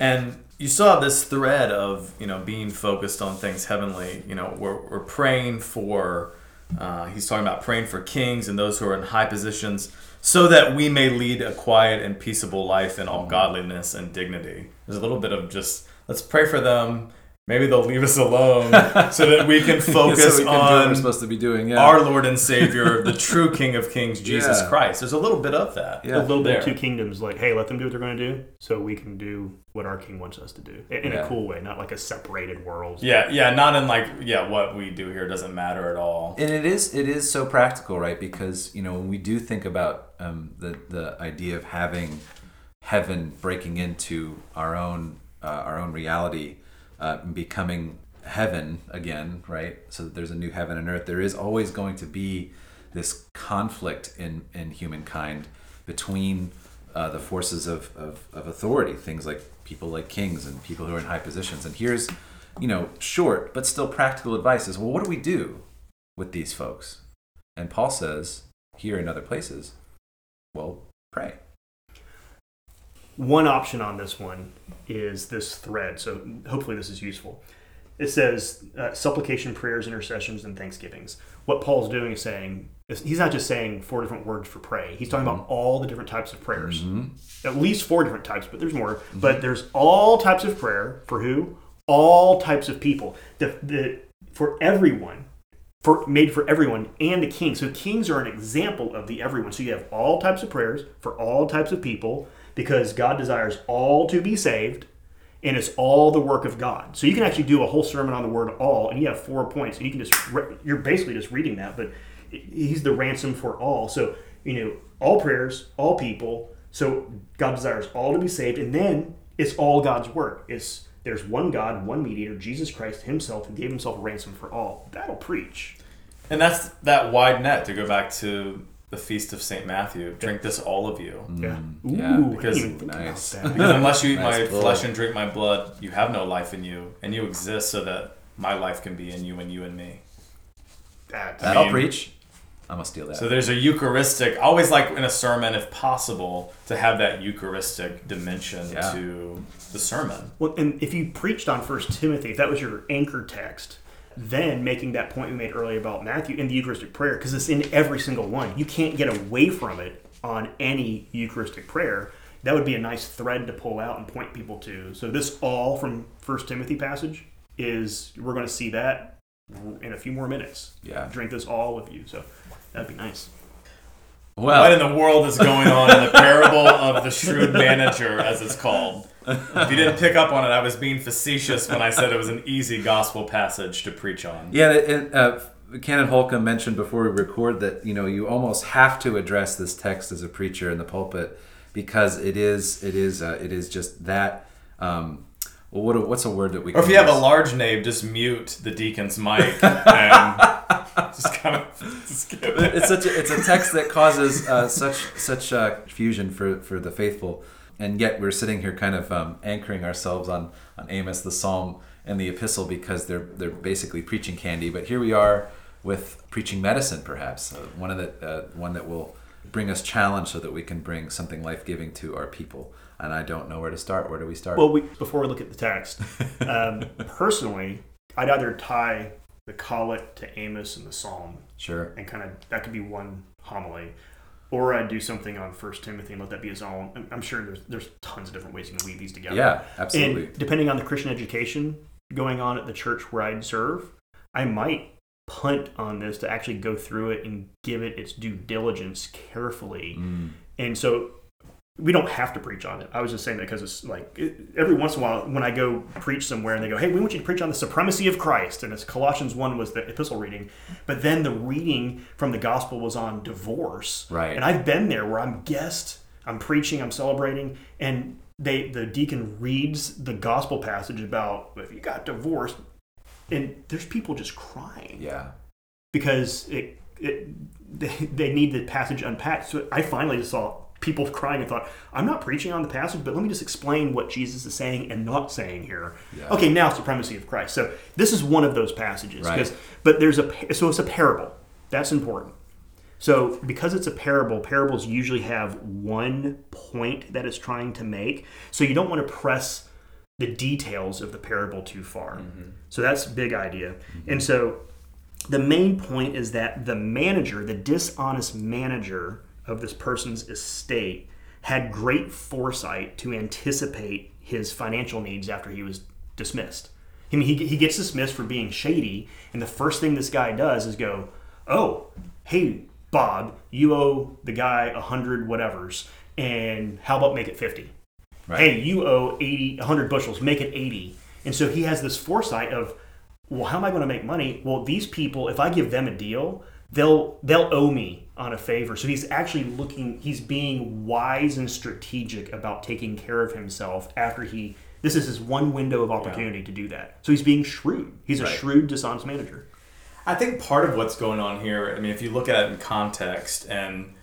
and you still have this thread of you know being focused on things heavenly. You know, we're we're praying for. Uh, he's talking about praying for kings and those who are in high positions, so that we may lead a quiet and peaceable life in all godliness and dignity. There's a little bit of just let's pray for them. Maybe they'll leave us alone, so that we can focus so we can do what we're supposed to be doing. Yeah. our Lord and Savior, the true King of Kings, Jesus Yeah. Christ. There's a little bit of that. Yeah. a little bit of two kingdoms like hey let them do what they're going to do so we can do what our king wants us to do in, in Yeah. a cool way not like a separated world Yeah, yeah, not in like yeah, what we do here doesn't matter at all. and it is it is so practical right because you know when we do think about um, the the idea of having heaven breaking into our own uh, our own reality uh, becoming heaven again right so that there's a new heaven and earth there is always going to be this conflict in in humankind between uh, the forces of, of, of authority things like people like kings and people who are in high positions and here's you know short but still practical advice is well what do we do with these folks. And Paul says here in other places, well, pray. One option on this one is this thread. So hopefully this is useful. It says uh, supplication prayers intercessions and thanksgivings. What paul's doing is saying he's not just saying four different words for pray. He's talking about mm-hmm. all the different types of prayers. Mm-hmm. At least four different types but there's more. Mm-hmm. But there's all types of prayer for who? All types of people. The, the for everyone for made for everyone and the king. So kings are an example of the everyone. So you have all types of prayers for all types of people because God desires all to be saved and it's all the work of God. So you can actually do a whole sermon on the word all and you have four points and you can just re- you're basically just reading that but he's the ransom for all. So, you know, all prayers, all people. So God desires all to be saved and then it's all God's work. It's there's one God, one mediator, Jesus Christ himself who gave himself a ransom for all. That'll preach. And that's that wide net to go back to the feast of Saint Matthew. Drink this, all of you. Yeah. Mm, yeah, Ooh, because- I didn't even think nice. Because unless you eat Nice my blood. flesh and drink my blood, you have no life in you, and you exist so that my life can be in you and you in me. That- That mean- I'll preach. I'm gonna steal that. So there's a Eucharistic. Always like in a sermon, if possible, to have that Eucharistic dimension Yeah. to the sermon. Well, and if you preached on First Timothy, if that was your anchor text, then making that point we made earlier about Matthew in the Eucharistic prayer, because it's in every single one. You can't get away from it on any Eucharistic prayer. That would be a nice thread to pull out and point people to. So this all from First Timothy passage is we're going to see that in a few more minutes. Yeah. Drink this all with you. So that'd be nice. well, what in the world is going on in the parable of the shrewd manager, as it's called? If you didn't pick up on it, I was being facetious when I said it was an easy gospel passage to preach on. yeah. And, uh, Canon Holcomb mentioned before we record that you know you almost have to address this text as a preacher in the pulpit because it is it is uh, it is just that. Um, well, what what's a word that we? Can Or if you have a large name, just mute the deacon's mic and just kind of skip it. it's such a, it's a text that causes uh, such such uh, confusion for for the faithful, and yet we're sitting here kind of um, anchoring ourselves on on Amos, the Psalm, and the Epistle because they're they're basically preaching candy. But here we are with preaching medicine, perhaps uh, one of the uh, one that will bring us challenge so that we can bring something life giving to our people. And I don't know where to start. Where do we start? Well, we, before we look at the text, um, personally, I'd either tie the collect to Amos and the Psalm, sure. and kind of that could be one homily, or I'd do something on First Timothy and let that be his own. I'm- sure there's there's tons of different ways you can weave these together. Yeah, absolutely. And depending on the Christian education going on at the church where I'd serve, I might punt on this to actually go through it and give it its due diligence carefully. Mm. And so we don't have to preach on it. I was just saying that because it's like it, every once in a while when I go preach somewhere and they go, "Hey, we want you to preach on the supremacy of Christ," and it's Colossians one was the epistle reading, but then the reading from the gospel was on divorce. Right. And I've been there where I'm guest, I'm preaching, I'm celebrating, and they the deacon reads the gospel passage about if you got divorced, and there's people just crying Yeah. because it, it they, they need the passage unpacked. So I finally just saw people crying and thought, I'm not preaching on the passage, but let me just explain what Jesus is saying and not saying here. Yeah. Okay, now supremacy of Christ. So this is one of those passages. Right. But there's a so it's a parable. That's important. So because it's a parable, parables usually have one point that it's trying to make. So you don't want to press the details of the parable too far. Mm-hmm. So that's a big idea. Mm-hmm. And so the main point is that the manager, the dishonest manager of this person's estate, had great foresight to anticipate his financial needs after he was dismissed. I mean, he, he gets dismissed for being shady, and the first thing this guy does is go, "Oh, hey, Bob, you owe the guy a hundred whatevers, and how about make it 50? Right. Hey, you owe 80, 100 bushels, make it 80. And so he has this foresight of, well, how am I going to make money? Well, these people, if I give them a deal, they'll they'll owe me on a favor. So he's actually looking, he's being wise and strategic about taking care of himself after he. This is his one window of opportunity to do that. So he's being shrewd. He's a shrewd, dishonest manager. I think part of what's going on here, I mean, if you look at it in context and,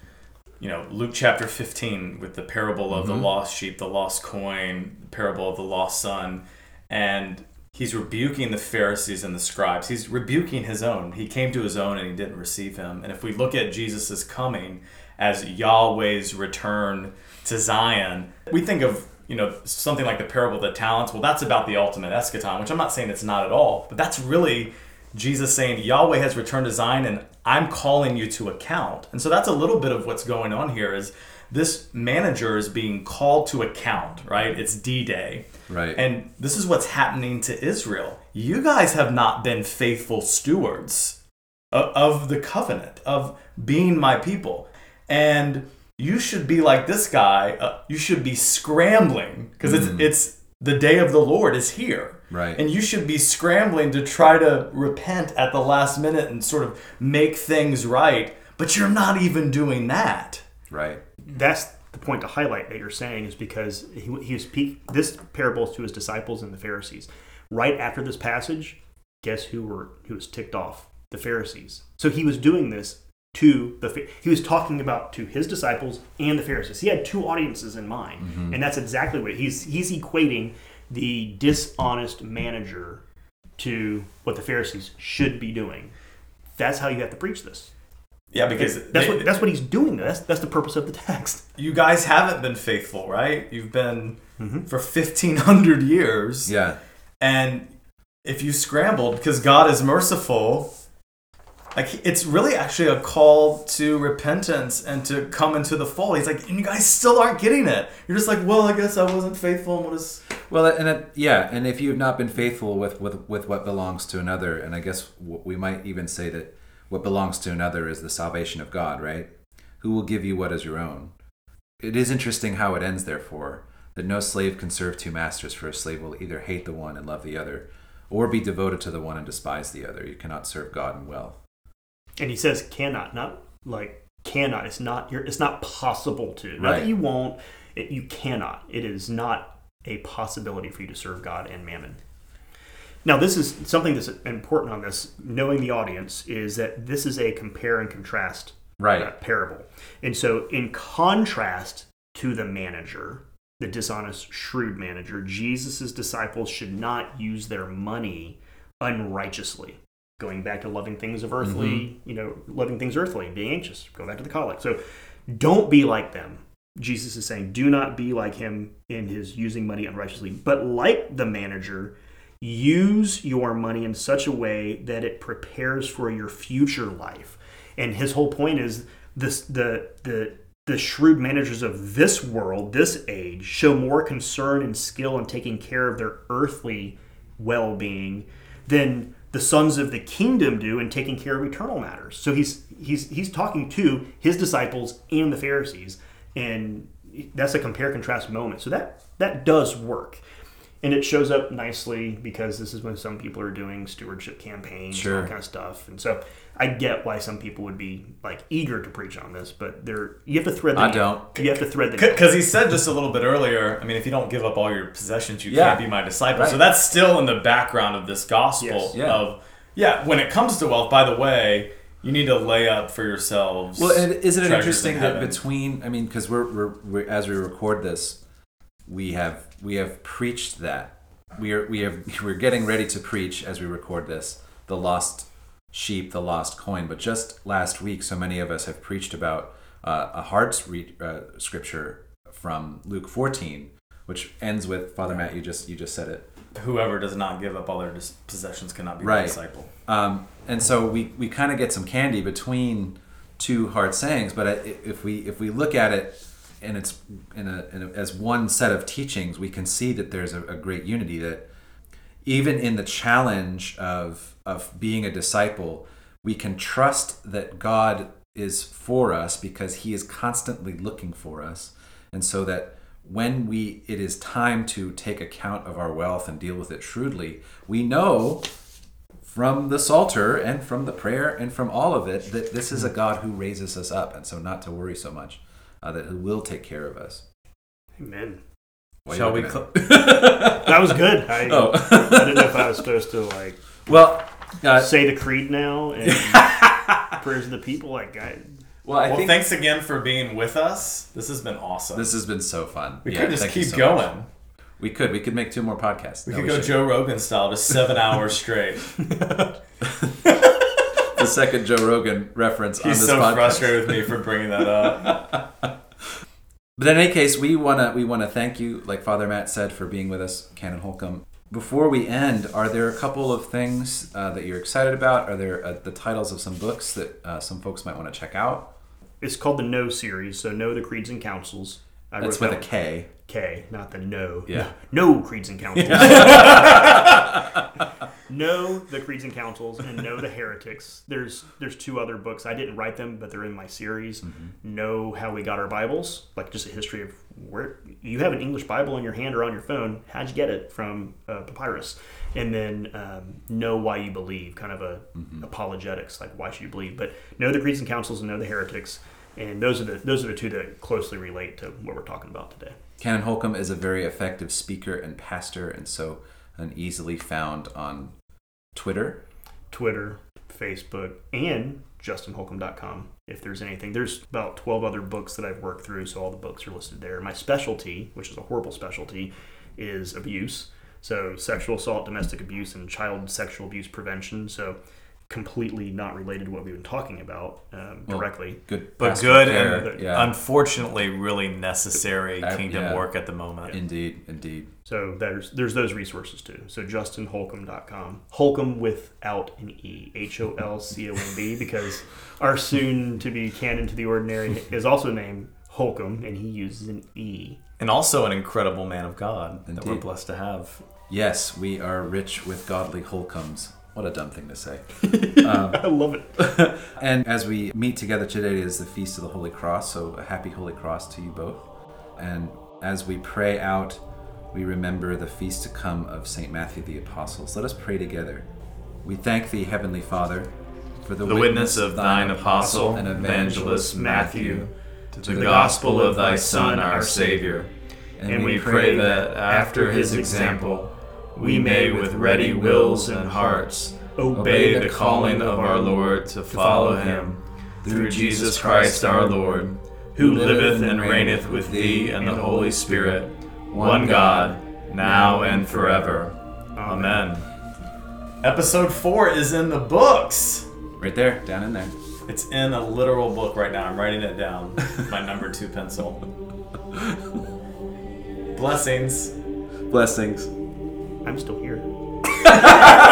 you know, Luke chapter 15 with the parable of the mm-hmm. lost sheep, the lost coin, the parable of the lost son, and he's rebuking the Pharisees and the scribes. He's rebuking his own. He came to his own and he didn't receive him. And if we look at Jesus' coming as Yahweh's return to Zion, we think of you know something like the parable of the talents. Well, that's about the ultimate eschaton, which I'm not saying it's not at all, but that's really Jesus saying Yahweh has returned to Zion and I'm calling you to account. And so that's a little bit of what's going on here is this manager is being called to account, right? It's D-Day. Right. And this is what's happening to Israel. You guys have not been faithful stewards of, of the covenant, of being my people. And you should be like this guy. Uh, you should be scrambling because it's it's the day of the Lord is here. Right. And you should be scrambling to try to repent at the last minute and sort of make things right, but you're not even doing that. Right. That's the point to highlight that you're saying is because he, he was speak, this parable to his disciples and the Pharisees. Right after this passage, guess who were who was ticked off? The Pharisees. So he was doing this to the he was talking about to his disciples and the Pharisees. He had two audiences in mind, mm-hmm. and that's exactly what he's he's equating the dishonest manager to what the Pharisees should be doing. That's how you have to preach this. Yeah, because That's they- what that's what he's doing. That's that's the purpose of the text. you guys haven't been faithful, right? You've been mm-hmm. for 1500 years. Yeah. And if you scrambled because God is merciful, like it's really actually a call to repentance and to come into the fold. He's like, and you guys still aren't getting it. You're just like, well, I guess I wasn't faithful. And what is Well, and it, yeah, and if you have not been faithful with, with, with what belongs to another, and I guess we might even say that what belongs to another is the salvation of God, right? Who will give you what is your own? It is interesting how it ends, therefore, that no slave can serve two masters, for a slave will either hate the one and love the other, or be devoted to the one and despise the other. You cannot serve God and wealth. And he says cannot, not like cannot. It's not you're, it's not possible to. Not Right. that you won't. It, you cannot. It is not a possibility for you to serve God and mammon. Now, this is something that's important on this. Knowing the audience is that this is a compare and contrast Right. uh, parable, and so in contrast to the manager, the dishonest, shrewd manager, Jesus' disciples should not use their money unrighteously. Going back to loving things of earthly, you know, loving things earthly, being anxious. Go back to the collect. So don't be like them. Jesus is saying, do not be like him in his using money unrighteously, but like the manager, use your money in such a way that it prepares for your future life. And his whole point is this the the the shrewd managers of this world, this age, show more concern and skill in taking care of their earthly well-being than the sons of the kingdom do in taking care of eternal matters. So he's he's he's talking to his disciples and the Pharisees, and that's a compare contrast moment. So that that does work. And it shows up nicely because this is when some people are doing stewardship campaigns and Sure. all that kind of stuff. And so I get why some people would be like eager to preach on this, but they're you have to thread the I needle. don't. You have to thread the. Because he said just a little bit earlier, I mean, if you don't give up all your possessions, you Yeah. can't be my disciple. Right. So that's still in the background of this gospel Yes. Yeah. of, yeah, when it comes to wealth, by the way, you need to lay up for yourselves. Well, and isn't it interesting in that between I mean, because we're, we're, we're as we record this, we have we have preached that we are we have we're getting ready to preach as we record this the lost sheep, the lost coin. But just last week, so many of us have preached about uh, a hard re- uh, scripture from Luke 14, which ends with Father Matt. You just you just said it. whoever does not give up all their dis- possessions cannot be my Right. disciple. Um, and so we, we kind of get some candy between two hard sayings, but if we if we look at it and it's in a, in a as one set of teachings, we can see that there's a, a great unity that even in the challenge of of being a disciple, we can trust that God is for us because He is constantly looking for us, and so that when we it is time to take account of our wealth and deal with it shrewdly, we know from the Psalter and from the prayer and from all of it that this is a God who raises us up, and so not to worry so much, uh, that will take care of us. Amen. Why Shall we? Cl- That was good. I, Oh. I didn't know if I was supposed to like well, uh, say the creed now and prayers of the people. Like, I, well, I well, think thanks again for being with us. This has been awesome. this has been so fun. we Yeah, could just keep so going. much. We could. We could make two more podcasts. We No, could go should. Joe Rogan style, just seven hours straight. The second Joe Rogan reference on He's this so podcast. frustrated with me for bringing that up. But in any case, we wanna we wanna thank you, like Father Matt said, for being with us, Canon Holcomb. Before we end, are there a couple of things uh, that you're excited about? Are there uh, the titles of some books that uh, some folks might want to check out? it's called the Know series. So, Know the Creeds and Councils. I That's with a that K. K, not the No. Yeah. No, no Creeds and Councils. know the Creeds and Councils and Know the Heretics. There's there's two other books. I didn't write them, but they're in my series. Know How We Got Our Bibles, like just a history of where you have an English Bible in your hand or on your phone. How'd you get it from uh, papyrus? And then um, Know Why You Believe, kind of a apologetics, like why should you believe? But Know the Creeds and Councils and Know the Heretics. And those are the those are the two that closely relate to what we're talking about today. Canon Holcomb is a very effective speaker and pastor, and so easily found on Twitter. Twitter, Facebook, and justinholcomb.com if there's anything. There's about 12 other books that I've worked through, so all the books are listed there. My specialty, which is a horrible specialty, is abuse. So, sexual assault, domestic abuse, and child sexual abuse prevention. So, completely not related to what we've been talking about um, Well, directly. Good, But good care, and yeah, unfortunately really necessary Uh, kingdom yeah. work at the moment. indeed, indeed. So there's there's those resources too. So justinholcomb.com. Holcomb without an E. H O L C O M B because our soon to be canon to the ordinary is also named Holcomb and he uses an E. And also an incredible man of God that we're blessed to have. Yes, we are rich with godly Holcombs. What a dumb thing to say. Um, I love it. And as we meet together today is the Feast of the Holy Cross, so a happy Holy Cross to you both. And as we pray out, we remember the feast to come of St. Matthew the Apostles. Let us pray together. We thank thee, Heavenly Father, for the, The witness of thine apostle and evangelist Matthew to the gospel of thy Son, our Savior. And we pray that after his example, we may with ready wills and hearts obey the calling of our Lord to follow him through Jesus Christ our Lord, who liveth and reigneth with thee and the Holy Spirit, one God, now and forever. Amen. Episode 4 is in the books. Right there, down in there. It's in a literal book right now. I'm writing it down. My number two pencil. Blessings. Blessings. I'm still here.